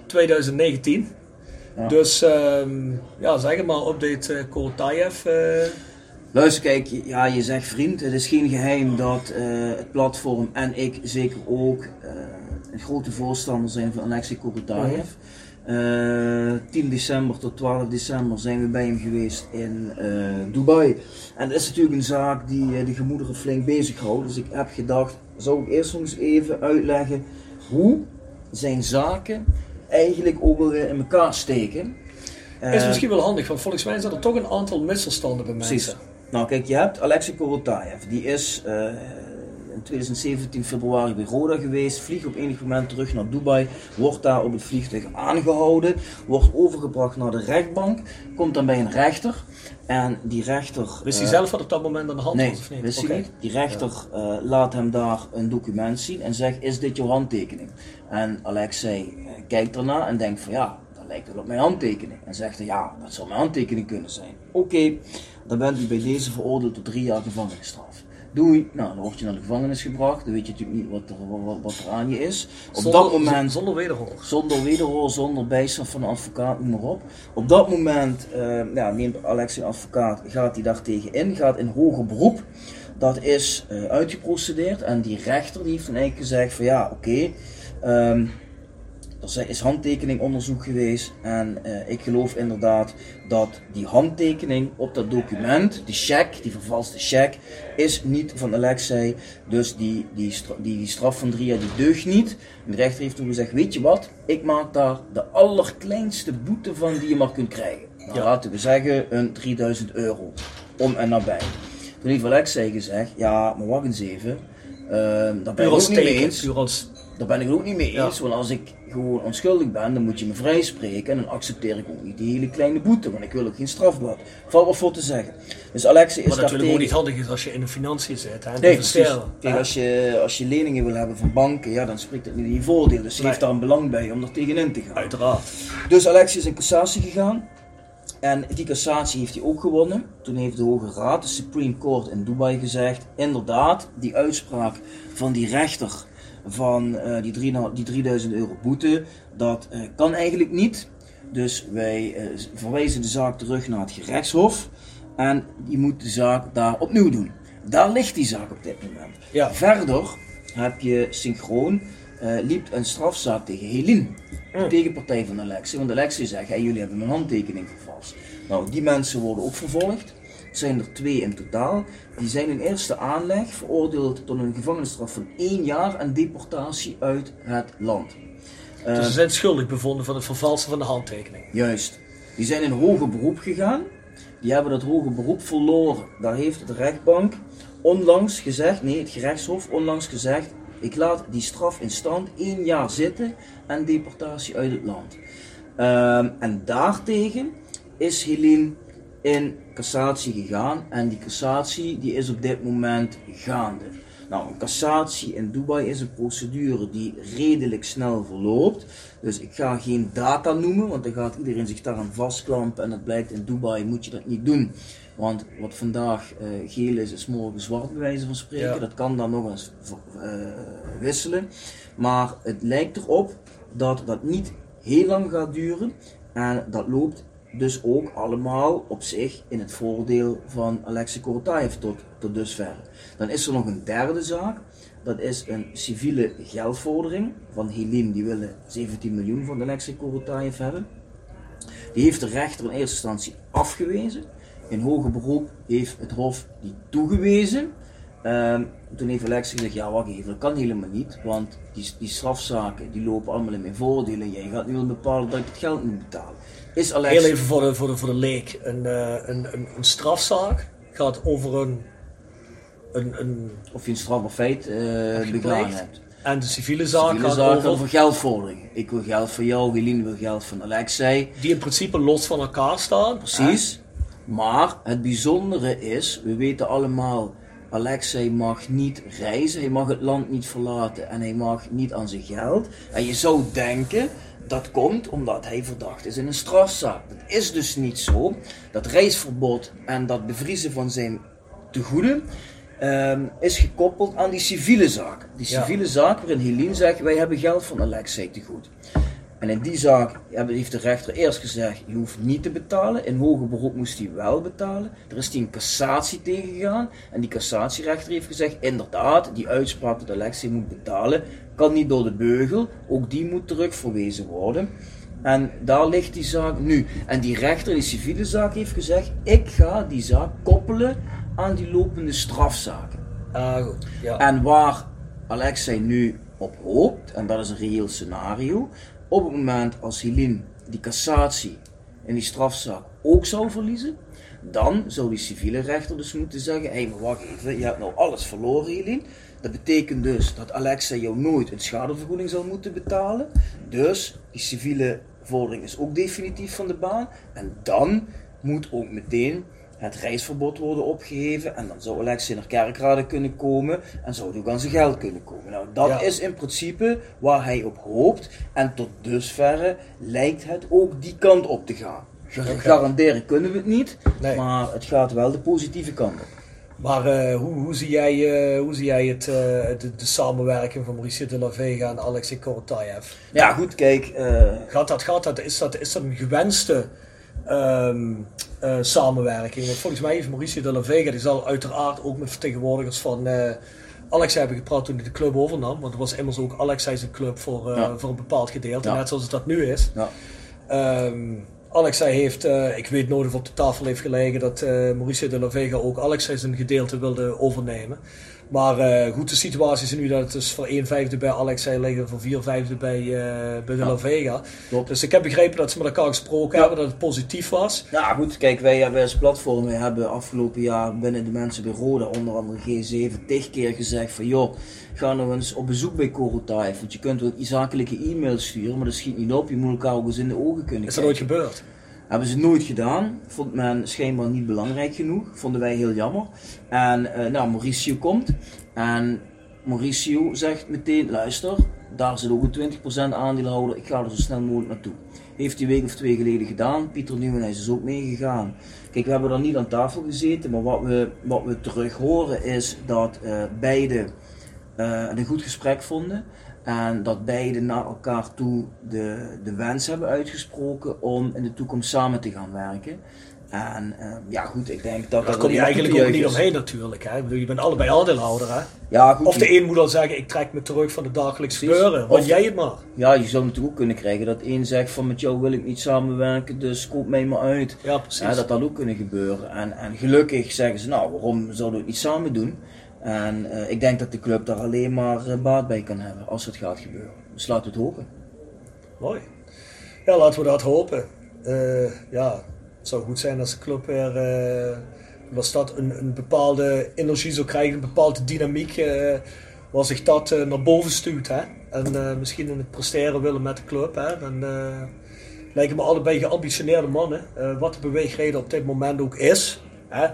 2019. Ja. Dus ehm, ja, zeg maar, update uh, Luister, kijk, ja, je zegt vriend, het is geen geheim dat eh, het platform en ik zeker ook een grote voorstander zijn van Alexei Kokotayev. Eh 10 december tot 12 december zijn we bij hem geweest in Dubai. En dat is natuurlijk een zaak die de gemoederen flink bezighoudt. Dus ik heb gedacht, zou ik eerst nog eens even uitleggen hoe zijn zaken eigenlijk ook alweer in elkaar steken. is Eh, misschien wel handig, want volgens mij zijn er toch een aantal misverstanden bij mensen. Precies. Nou kijk, je hebt Alexei Korotayev. Die is eh, in 2017 februari bij Roda geweest. Vliegt op enig moment terug naar Dubai. Wordt daar op het vliegtuig aangehouden. Wordt overgebracht naar de rechtbank. Komt dan bij een rechter. En die rechter... Wist hij eh, zelf wat op dat moment aan de hand Nee, was of niet? wist hij niet. Die rechter eh, laat hem daar een document zien en zegt, is dit jouw handtekening? En Alexei eh, kijkt erna en denkt van ja, dat lijkt wel op mijn handtekening. En zegt hij, ja, dat zou mijn handtekening kunnen zijn. Oké, dan bent u bij deze veroordeeld tot drie jaar gevangenisstraf. Doei. Nou, dan word je naar de gevangenis gebracht. Dan weet je natuurlijk niet wat er, wat, wat er aan je is. Op Zonder- dat moment Zonder wederhoor. zonder wederhoor, zonder bijstand van een advocaat, noem maar op. Op dat moment eh, ja, neemt Alex een advocaat, gaat hij daar tegen in, gaat in hoger beroep. Dat is eh, uitgeprocedeerd en die rechter die heeft dan eigenlijk gezegd van ja, oké, ehm, er is handtekeningonderzoek geweest en eh, ik geloof inderdaad dat die handtekening op dat document, die cheque, die vervalste cheque, is niet van Alexei. Dus die, die, stra- die, die straf van drie jaar die deugt niet. En de rechter heeft toen gezegd, weet je wat, ik maak daar de allerkleinste boete van die je maar kunt krijgen. Nou, Ja. Laten we zeggen een 3000 euro, om en nabij. Toen heeft Alexei gezegd, ja, maar wacht eens even. Ehm, daar ben ik ook niet mee eens. Daar ben ik het ook niet mee Ja. eens, want als ik gewoon onschuldig ben, dan moet je me vrijspreken en dan accepteer ik ook niet die hele kleine boete, want ik wil ook geen strafblad. Valt wat voor te zeggen. Dus Alexei is Wat natuurlijk tegen. niet handig is als je in de financiën zit. Hè, Nee, precies. Kijk, als je, als je leningen wil hebben van banken, ja, dan spreekt het niet in je voordeel. Dus Nee. heeft daar een belang bij om er tegenin te gaan. Uiteraard. Dus Alexei is in cassatie gegaan. En die cassatie heeft hij ook gewonnen. Toen heeft de Hoge Raad, de Supreme Court in Dubai, gezegd: inderdaad, die uitspraak van die rechter van eh, die, drie, die 3000 euro boete, dat eh, kan eigenlijk niet. Dus wij eh, verwijzen de zaak terug naar het gerechtshof. En die moet de zaak daar opnieuw doen. Daar ligt die zaak op dit moment. Ja. Verder heb je synchroon, liep een strafzaak tegen Helene. De Mm. tegenpartij van Alexei. Want Alexei zegt, hey, jullie hebben mijn handtekening vervalst. Nou, die mensen worden ook vervolgd. Zijn er twee in totaal. Die zijn in eerste aanleg veroordeeld tot een gevangenisstraf van één jaar en deportatie uit het land. Eh, Dus ze zijn schuldig bevonden van het vervalsen van de handtekening. Juist. Die zijn in hoger beroep gegaan. Die hebben dat hoger beroep verloren. Daar heeft de rechtbank onlangs gezegd, nee, het gerechtshof onlangs gezegd, ik laat die straf in stand één jaar zitten en deportatie uit het land. Ehm, en daartegen is Helene in cassatie gegaan en die cassatie die is op dit moment gaande. Nou, een cassatie in Dubai is een procedure die redelijk snel verloopt. Dus ik ga geen data noemen, want dan gaat iedereen zich daaraan vastklampen. En het blijkt in Dubai moet je dat niet doen. Want wat vandaag eh, geel is, is morgen zwart bij wijze van spreken. Ja. Dat kan dan nog eens eh, wisselen. Maar het lijkt erop dat dat niet heel lang gaat duren. En dat loopt dus ook allemaal op zich in het voordeel van Alexei Korotayev tot, tot dusver. Dan is er nog een derde zaak. Dat is een civiele geldvordering van Helene. Die willen 17 miljoen van Alexei Korotayev hebben. Die heeft de rechter in eerste instantie afgewezen. In hoger beroep heeft het Hof die toegewezen. Ehm, toen heeft Alexei gezegd, ja wacht even, dat kan helemaal niet. Want die, die strafzaken die lopen allemaal in mijn voordeel. En jij gaat nu wel bepalen dat ik het geld moet betalen. Is Alexei... Heel even voor de, voor de, voor de leek. Een, eh, een, een, een strafzaak gaat over een, een, een Of je een strafbaar feit eh gepleegd. begaan hebt. en de civiele zaak Civiele gaat over, over geldvordering. Ik wil geld van jou, Helene wil geld van Alexei. die in principe los van elkaar staan. Precies. Maar het bijzondere is, we weten allemaal, Alexei mag niet reizen, hij mag het land niet verlaten en hij mag niet aan zijn geld. En je zou denken, dat komt omdat hij verdacht is in een strafzaak. Dat is dus niet zo. Dat reisverbod en dat bevriezen van zijn tegoeden ehm, is gekoppeld aan die civiele zaak. Die Ja. civiele zaak waarin Helene zegt, wij hebben geld van Alexei te goed. En in die zaak heeft de rechter eerst gezegd, je hoeft niet te betalen. In hoger beroep moest hij wel betalen. Er is hij een cassatie tegengegaan. En die cassatierechter heeft gezegd, inderdaad, die uitspraak dat Alexei moet betalen, kan niet door de beugel. Ook die moet terugverwezen worden. En daar ligt die zaak nu. En die rechter in die civiele zaak heeft gezegd, ik ga die zaak koppelen aan die lopende strafzaken. Ah, goed. Ja. En waar Alexei nu op hoopt, en dat is een reëel scenario, op het moment als Helene die cassatie in die strafzaak ook zou verliezen, dan zou die civiele rechter dus moeten zeggen, hé hey, maar wacht even, je hebt nou alles verloren Helene. Dat betekent dus dat Alexei jou nooit een schadevergoeding zal moeten betalen. Dus die civiele vordering is ook definitief van de baan. En dan moet ook meteen het reisverbod worden opgeheven. En dan zou Alexei naar kerkraden kunnen komen en zou hij ook aan zijn geld kunnen komen. Nou, dat Ja. is in principe waar hij op hoopt. En tot dusverre lijkt het ook die kant op te gaan. Garanderen kunnen we het niet, Nee. maar het gaat wel de positieve kant op. Maar eh, hoe, hoe, zie jij, eh, hoe zie jij het, eh, de, de samenwerking van Mauricio de la Vega en Alexei Korotayev? Ja, goed, kijk. Gaat dat, gaat dat, is, dat, is dat een gewenste ehm, eh, samenwerking? Want volgens mij heeft Mauricio de la Vega, die zal uiteraard ook met vertegenwoordigers van Alexei hebben gepraat toen hij de club overnam. Want het was immers ook Alexei zijn club voor, Ja. voor een bepaald gedeelte, Ja. net zoals het dat nu is. ja. Ehm, Alexei heeft, eh, ik weet nooit of op de tafel heeft gelegen dat eh, Mauricio de la Vega ook Alexei zijn gedeelte wilde overnemen. Maar uh, goed, de situatie is nu dat het dus voor 1 vijfde bij Alexei liggen, voor 4 vijfde bij, uh, bij de La Vega. Klopt. Dus ik heb begrepen dat ze met elkaar gesproken hebben, dat het positief was. Ja goed, kijk, wij hebben als platform, wij hebben afgelopen jaar binnen de mensen bij Roda, onder andere G7, tig keer gezegd van joh, ga nog eens op bezoek bij Korotai. Want je kunt wel zakelijke e-mails sturen, maar dat schiet niet op, je moet elkaar ook eens in de ogen kunnen Is dat ooit gebeurd? Hebben ze nooit gedaan. Vond men schijnbaar niet belangrijk genoeg. Vonden wij heel jammer. En uh, nou, Mauricio komt. En Mauricio zegt meteen, luister, daar zit ook een 20% aandeelhouder. Ik ga er zo snel mogelijk naartoe. Heeft hij week of twee geleden gedaan. Pieter Nieuwenhuis is ook meegegaan. Kijk, we hebben daar niet aan tafel gezeten. Maar wat we, wat we terug horen is dat uh, beide uh, een goed gesprek vonden. En dat beide naar elkaar toe de, de wens hebben uitgesproken om in de toekomst samen te gaan werken. En uh, ja, goed, ik denk dat Daar kom je eigenlijk ook niet omheen natuurlijk. Hè? Ik bedoel, je bent allebei aandeelhouder. Hè? Ja, goed, of de een moet dan zeggen, ik trek me terug van het dagelijks gebeuren. Want jij het maar. Ja, je zou natuurlijk ook kunnen krijgen dat één zegt van met jou wil ik niet samenwerken, dus koop mij maar uit. Ja, precies. Ja, dat had ook kunnen gebeuren. En, en gelukkig zeggen ze, nou waarom zouden we het niet samen doen? En uh, ik denk dat de club daar alleen maar uh, baat bij kan hebben als het gaat gebeuren. Dus laten we het hopen. Mooi. Ja, laten we dat hopen. Uh, ja, het zou goed zijn als de club weer was dat een, een, bepaalde energie zou krijgen, een bepaalde dynamiek waar zich dat naar boven stuurt. Hè? En misschien in het presteren willen met de club. Dan lijken me allebei geambitioneerde mannen. wat de beweegreden op dit moment ook is. Hè?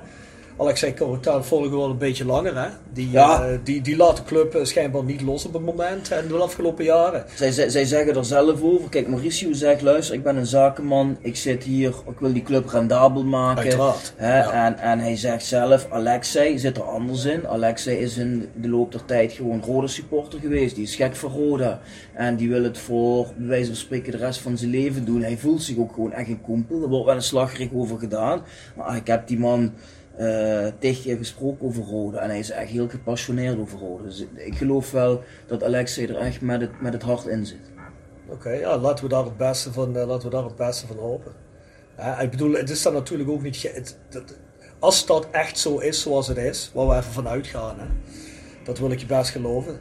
Alexei Korotan volgen we wel een beetje langer. Hè? Die, ja. uh, die, die laat de club uh, schijnbaar niet los op het moment en de afgelopen jaren. Zij, zij, zij, zeggen er zelf over. Kijk, Mauricio zegt: luister, ik ben een zakenman. Ik zit hier, ik wil die club rendabel maken. Uiteraard. Hè? Ja. En, en hij zegt zelf: Alexei zit er anders in. Alexei is in de loop der tijd gewoon rode supporter geweest. Die is gek voor Roda. En die wil het voor, bij wijze van spreken, de rest van zijn leven doen. Hij voelt zich ook gewoon echt een kompel. Er wordt wel een slagrig over gedaan. Maar ik heb die man uh, tegen keer gesproken over Rode en hij is echt heel gepassioneerd over Rode. Dus ik geloof wel dat Alexei er echt met het, met het hart in zit. Oké, ja, laten we daar het beste van, uh, laten we daar het beste van hopen. Ja, ik bedoel, het is dan natuurlijk ook niet. Het, als dat echt zo is zoals het is, waar we even van uitgaan, hè, dat wil ik je best geloven.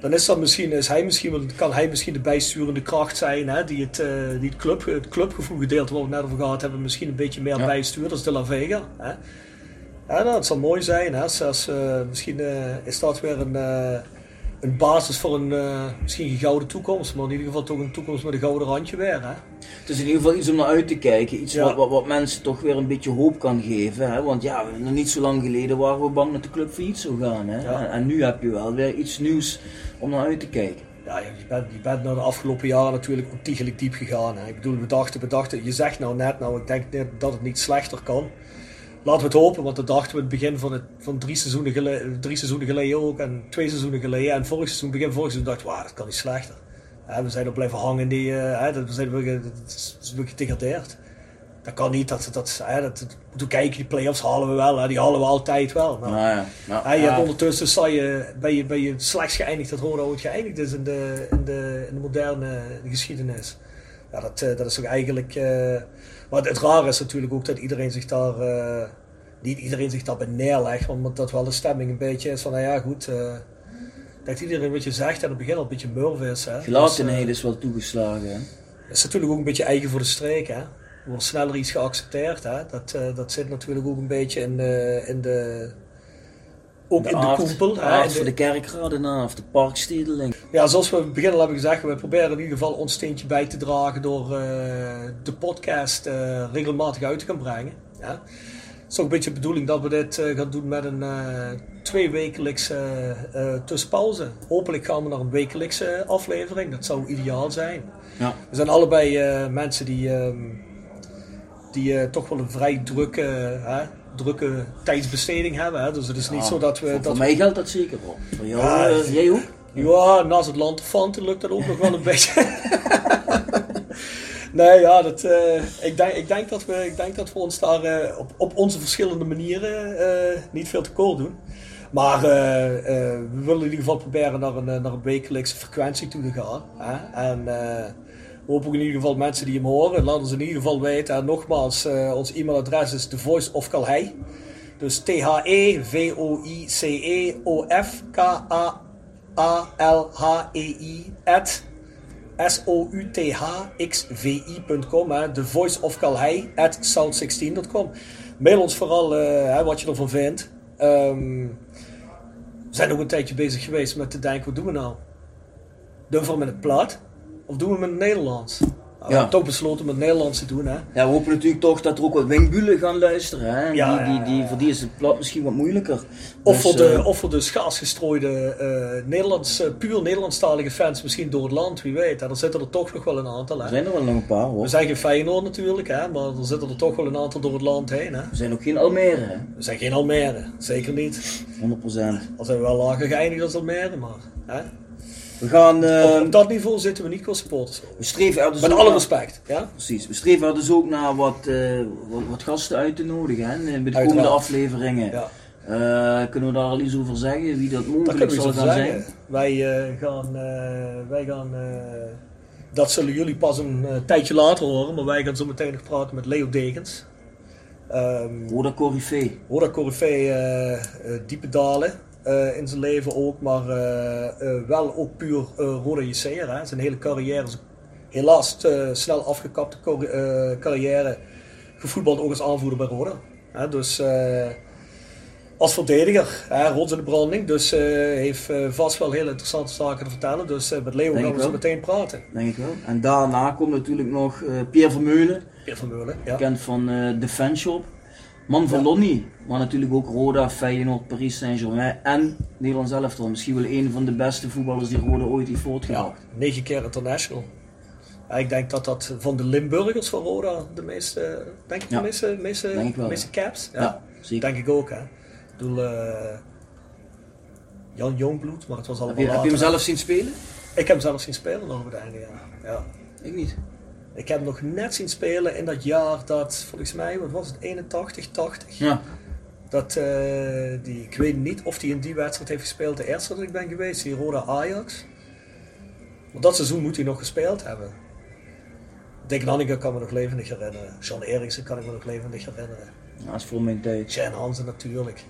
Dan is dat misschien, is hij misschien, kan hij misschien de bijsturende kracht zijn hè, die, het, die het, club, het clubgevoel gedeeld waar we het net over gehad hebben, misschien een beetje meer ja. bijstuurt als de La Vega. Hè. Ja, nou, het zal mooi zijn. Hè? Zelfs, uh, misschien uh, is dat weer een, uh, een basis voor een misschien een gouden toekomst. Maar in ieder geval toch een toekomst met een gouden randje weer. Hè? Het is in ieder geval iets om naar uit te kijken. Iets ja. wat, wat, wat, mensen toch weer een beetje hoop kan geven. Hè? Want ja, nog niet zo lang geleden waren we bang dat de club failliet zou gaan. Hè? Ja. En, en, nu heb je wel weer iets nieuws om naar uit te kijken. Ja, je bent, je bent na de afgelopen jaren natuurlijk ontiegelijk diep gegaan. Hè? Ik bedoel, we dachten, we dachten, je zegt nou net, nou ik denk net dat het niet slechter kan. Laten we het hopen, want dat dachten we het begin van, het, van drie, seizoenen geleden, drie seizoenen geleden ook. En twee seizoenen geleden. En vorig seizoen, begin vorig seizoen dachten we, wow, dat kan niet slechter. we zijn er blijven hangen. Die, we zijn we, dat is weer gedegradeerd. Dat kan niet. Dat, dat, hè, dat, toen kijken, die play-offs halen we wel. Hè, die halen we altijd wel. Nou ja, nou, je hebt ondertussen sta je, ben, je, ben je slechts geëindigd dat Roda ooit geëindigd is in de, in de, in de moderne geschiedenis. Ja, dat, dat is toch eigenlijk... Uh, maar het rare is natuurlijk ook dat iedereen zich daar, uh, niet iedereen zich daarbij neerlegt, want dat wel de stemming een beetje is van, nou ja goed, uh, dat iedereen wat je zegt aan het begin al een beetje murf is. Hè. Gelatenheid dus, is wel toegeslagen. Hè? is natuurlijk ook een beetje eigen voor de streek. Hè. Er wordt sneller iets geaccepteerd. Hè. Dat, dat zit natuurlijk ook een beetje in de, in de ook de in de koepel. De voor de kerkraden of de parkstedeling. Ja, zoals we in het begin al hebben gezegd, we proberen in ieder geval ons steentje bij te dragen door uh, de podcast uh, regelmatig uit te gaan brengen. Ja. Het is ook een beetje de bedoeling dat we dit uh, gaan doen met een tweewekelijkse tussenpauze. Hopelijk gaan we naar een wekelijkse aflevering, dat zou ideaal zijn. Ja. We zijn allebei mensen die, ehm, die toch wel een vrij drukke drukke tijdsbesteding hebben. Hè? Dus het is niet zo dat we... Voor, dat voor mij geldt dat zeker wel. Voor jou, ja, uh, jij ook? Ja, naast het lanterfanten lukt dat ook nog wel een beetje. nee, ja, dat, uh, ik, denk, ik, denk dat we, ik denk dat we ons daar uh, op, op onze verschillende manieren niet veel tekort doen. Maar we willen in ieder geval proberen naar een, naar een wekelijkse frequentie toe te gaan. Hè? En hoop ik in ieder geval mensen die hem horen. Laat ons in ieder geval weten. En nogmaals, uh, ons e-mailadres is thevoiceofkalhei. Dus T-H-E-V-O-I-C-E-O-F-K-A-A-L-H-E-I at S-O-U-T-H-X-V-I.com. The Voice of Calhei at sound16.com. Mail ons vooral uh, wat je ervan vindt. Um, we zijn ook een tijdje bezig geweest met te denken, wat doen we nou? Doen met het plat? Of doen we met het Nederlands? Nou, we hebben toch besloten met het Nederlands te doen. Hè? Ja, we hopen natuurlijk toch dat er ook wat wingbulen gaan luisteren. Hè? Ja, die, die, die, voor die is het plat misschien wat moeilijker. Of, dus, voor, de, uh, of voor de schaars gestrooide uh, Nederlands, uh, puur Nederlandstalige fans misschien door het land, wie weet. Hè? Er zitten er toch nog wel een aantal. Hè? Er zijn er wel nog een paar hoor. We zijn geen Feyenoord natuurlijk, hè? maar er zitten er toch wel een aantal door het land heen. Hè? We zijn ook geen Almere. Hè? We zijn geen Almere, zeker niet. 100%. Al zijn we wel lager geëindigd als Almere, maar... Hè? We gaan, uh, op, op, dat niveau zitten we niet qua supporters. We streven er dus Met alle respect. Ja? Precies. We streven er dus ook naar wat, uh, wat, wat, gasten uit te nodigen. Hè? Bij de Uiteraard. komende afleveringen. Ja. Uh, kunnen we daar al iets over zeggen? Wie dat mogelijk zal gaan zijn? Wij gaan... wij gaan dat zullen jullie pas een tijdje later horen. Maar wij gaan zo meteen nog praten met Leo Degens. Um, Corrivé. Roda Corrivé diepe dalen. Uh, in zijn leven ook, maar uh, uh, wel ook puur Rode JC'er. Zijn hele carrière, helaas snel afgekapte carrière, gevoetbald ook als aanvoerder bij Roda. Dus als verdediger, hè, rots in de branding, dus heeft vast wel heel interessante zaken te vertellen. Dus met Leo gaan we zo meteen praten. Denk ik wel. En daarna komt natuurlijk nog Pierre Vermeulen. Pierre Vermeulen, ja. Bekend van de Fanshop. Man van. Lonnie, maar natuurlijk ook Roda, Feyenoord, Paris Saint-Germain en Nederland zelf. Misschien wel een van de beste voetballers die Roda ooit heeft voortgebracht. Ja, negen keer international. ik denk dat dat van de Limburgers van Roda de meeste, denk ik, de meeste, meeste, denk wel, meeste caps. Ja, ja denk ik ook. Hè. Ik bedoel, uh, Jan Jongbloed, maar het was al. Heb je, heb je hem zelf zien spelen? Ik heb hem zelf zien spelen nog op het einde, ja. ja. Ik niet. Ik heb hem nog net zien spelen in dat jaar dat, volgens mij, wat was het, 81, 80? Ja. Dat, uh, die, ik weet niet of hij in die wedstrijd heeft gespeeld, de eerste dat ik ben geweest, die Roda Ajax. Maar dat seizoen moet hij nog gespeeld hebben. Dick Nanninga kan me nog levendig herinneren. Sean Eriksen kan ik me nog levendig herinneren. Ja, dat is voor mijn tijd. Jan Hansen natuurlijk.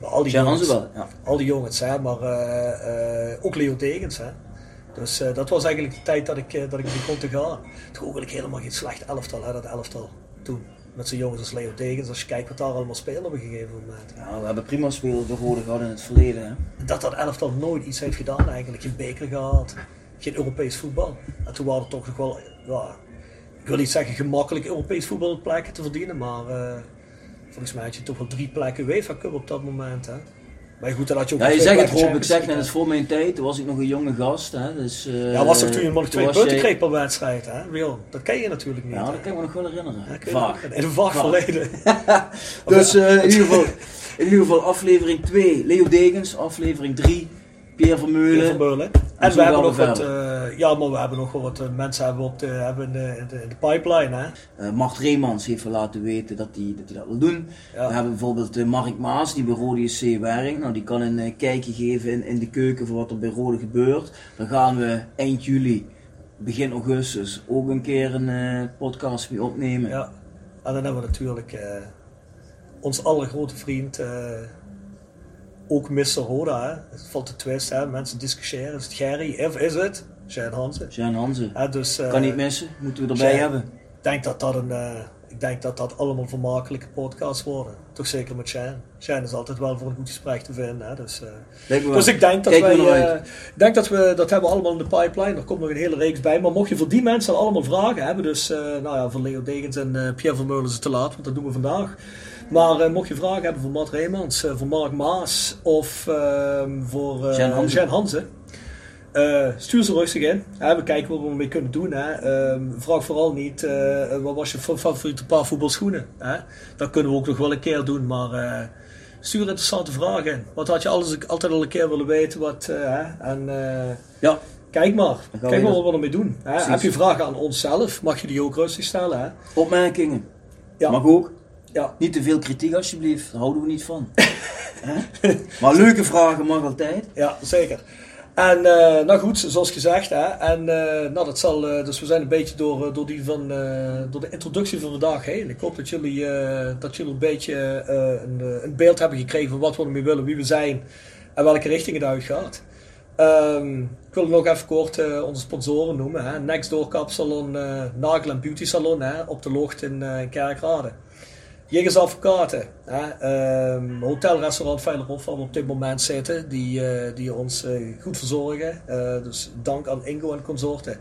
Maar al die Jan jongens, wel, ja. Al die jongens, hè, maar uh, uh, ook Leo Degens. Hè. Dus uh, dat was eigenlijk de tijd dat ik, uh, dat ik begon te gaan. Het was eigenlijk helemaal geen slecht elftal, hè, dat elftal toen. Met zo'n jongens als Leo Degens, als je kijkt wat daar allemaal spelen op een gegeven moment. Ja, we hebben prima spelers behoorlijk gehad in het verleden. Hè? Dat dat elftal nooit iets heeft gedaan eigenlijk. Geen beker gehad, geen Europees voetbal. En toen waren er toch nog wel, ja, ik wil niet zeggen gemakkelijk Europees voetbal op plekken te verdienen, maar uh, volgens mij had je toch wel drie plekken UEFA Cup op dat moment. Hè? Maar goed, dan had je ook ja, je zegt het Rob, ik zeg net, is voor mijn tijd, toen was ik nog een jonge gast. Hè, dus, uh, ja, was er toen je nog twee punten kreeg per wedstrijd. Hè? Wil, dat ken je natuurlijk niet. Ja, hè? dat kan ik me nog wel herinneren. Ja, vaag. In een vaag verleden. dus uh, in, ieder geval, in ieder geval aflevering 2, Leo Degens, aflevering 3, Pierre Vermeulen. Pierre Vermeulen. En, we hebben nog wat, uh, ja, maar we hebben nog wel wat mensen hebben op de, hebben in, de, in, de, in de pipeline. Hè? Uh, Mart Reemans heeft laten weten dat hij dat, dat wil doen. Ja. We hebben bijvoorbeeld Mark Maas, die bij Rode SC werkt. Nou, die kan een kijkje geven in, in de keuken voor wat er bij Rode gebeurt. Dan gaan we eind juli, begin augustus, ook een keer een podcast mee opnemen. Ja, en dan hebben we natuurlijk ons allergrote vriend ook Mr. Roda, hè. het valt de twist, hè. mensen discussiëren, is het Gerry of is het Jan Hansen? Jan Hansen, ja, dus, kan niet missen, moeten we erbij hebben. Ik denk dat dat, een, uh, ik denk dat dat allemaal vermakelijke podcasts worden, toch zeker met Shane. Shane is altijd wel voor een goed gesprek te vinden, hè. dus, uh, dus ik denk dat Kijk wij, denk dat we, dat hebben we allemaal in de pipeline, er komt nog een hele reeks bij, maar mocht je voor die mensen allemaal vragen hebben, dus nou ja, voor Leo Degens en Pierre Vermeulen is het te laat, want dat doen we vandaag. Maar uh, mocht je vragen hebben voor Matt Reemans, uh, voor Mark Maas of uh, voor Jan Hansen, Jan Hansen stuur ze rustig in. we kijken wat we ermee kunnen doen. Hè. Ehm, vraag vooral niet wat was je favoriete paar voetbalschoenen. Hè. Dat kunnen we ook nog wel een keer doen, maar stuur interessante vragen in. Wat had je alles, altijd al een keer willen weten? Wat, en, ja. Kijk maar, kijk maar wat we ermee doen. Hè. Heb je vragen aan onszelf, mag je die ook rustig stellen. Hè. Opmerkingen, ja. mag ook. Ja. Niet te veel kritiek alsjeblieft, daar houden we niet van. maar leuke vragen mag altijd. Ja, zeker. En uh, nou goed, zoals gezegd, hè, en uh, nou, dat zal, uh, dus we zijn een beetje door, door, die van, door de introductie van vandaag heen. Ik hoop dat jullie, dat jullie een beetje een, een, beeld hebben gekregen van wat we ermee willen, wie we zijn en welke richting het uitgaat. Um, ik wil nog even kort onze sponsoren noemen. Hè. Next Door Kapsalon, Nagel Beauty Salon hè, op de Locht in, in Kerkrade. Jegers Advocaten, hè, um, hotel, restaurant Veilerhof waar we op dit moment zitten, die, uh, die ons uh, goed verzorgen. Uh, dus dank aan Ingo en consorten.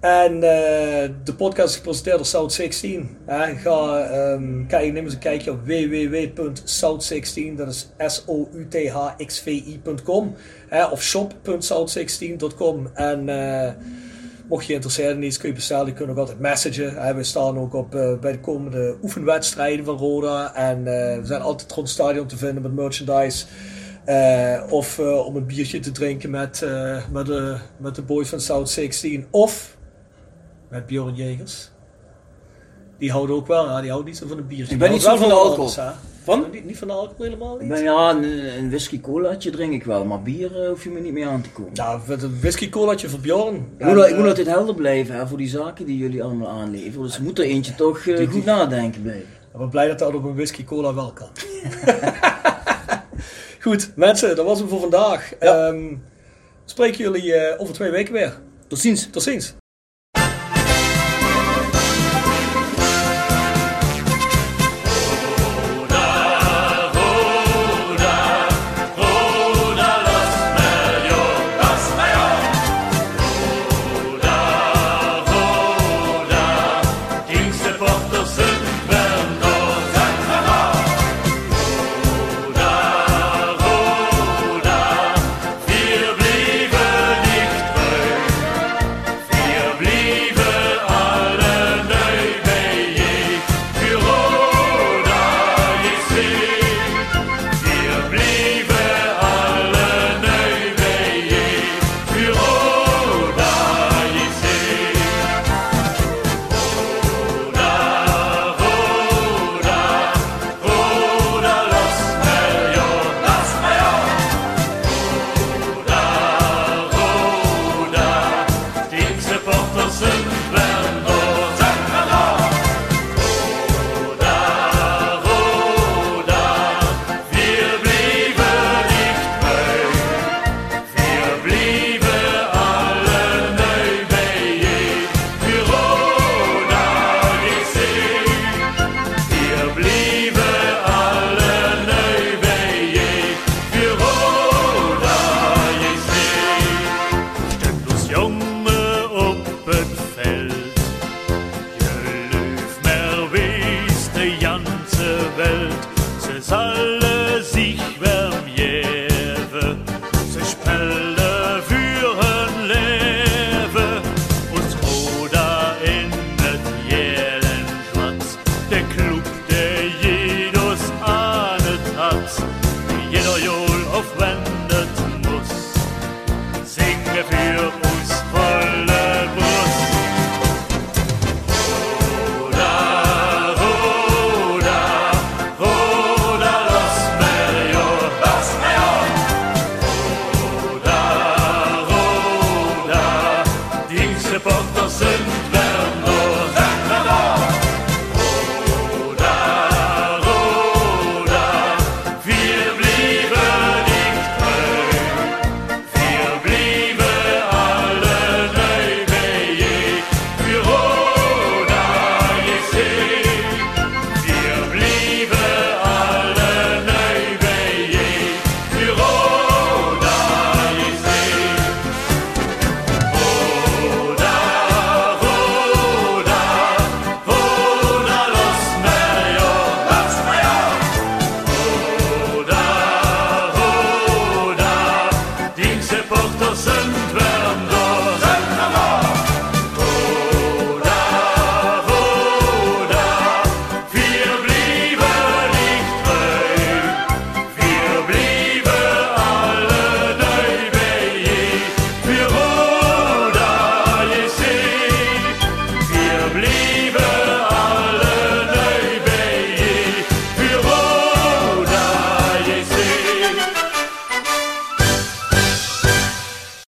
En de podcast is gepresenteerd door South 16. Hè. Ga, um, kijk, neem eens een kijkje op www.south16, dat is S-O-U-T-H-X-V-I.com of shop.south16.com en Mocht je geïnteresseerd in iets, kun je bestellen. Je kunt ook altijd messagen. We staan ook op, uh, bij de komende oefenwedstrijden van Roda. En uh, we zijn altijd rond het stadion te vinden met merchandise. Uh, of om een biertje te drinken met, met, de, met de boys van South 16. Of met Bjorn Jegers. Die houden ook wel, ja, die houden niet zo van een biertje. Ik ben niet zo van de alcohol. Van? Niet, niet, van de alcohol helemaal niet? Ben, ja, een, een whisky colaatje drink ik wel, maar bier uh, hoef je me niet mee aan te komen. Ja, een whisky colaatje voor Bjorn. Ik moet, ik moet altijd helder blijven hè, voor die zaken die jullie allemaal aanleveren. Dus moet er eentje toch uh, goed nadenken bij. Ik ben blij dat dat op een whisky cola wel kan. goed, mensen, dat was het voor vandaag. Ja. Um, spreken jullie uh, over twee weken weer. Tot ziens. Tot ziens.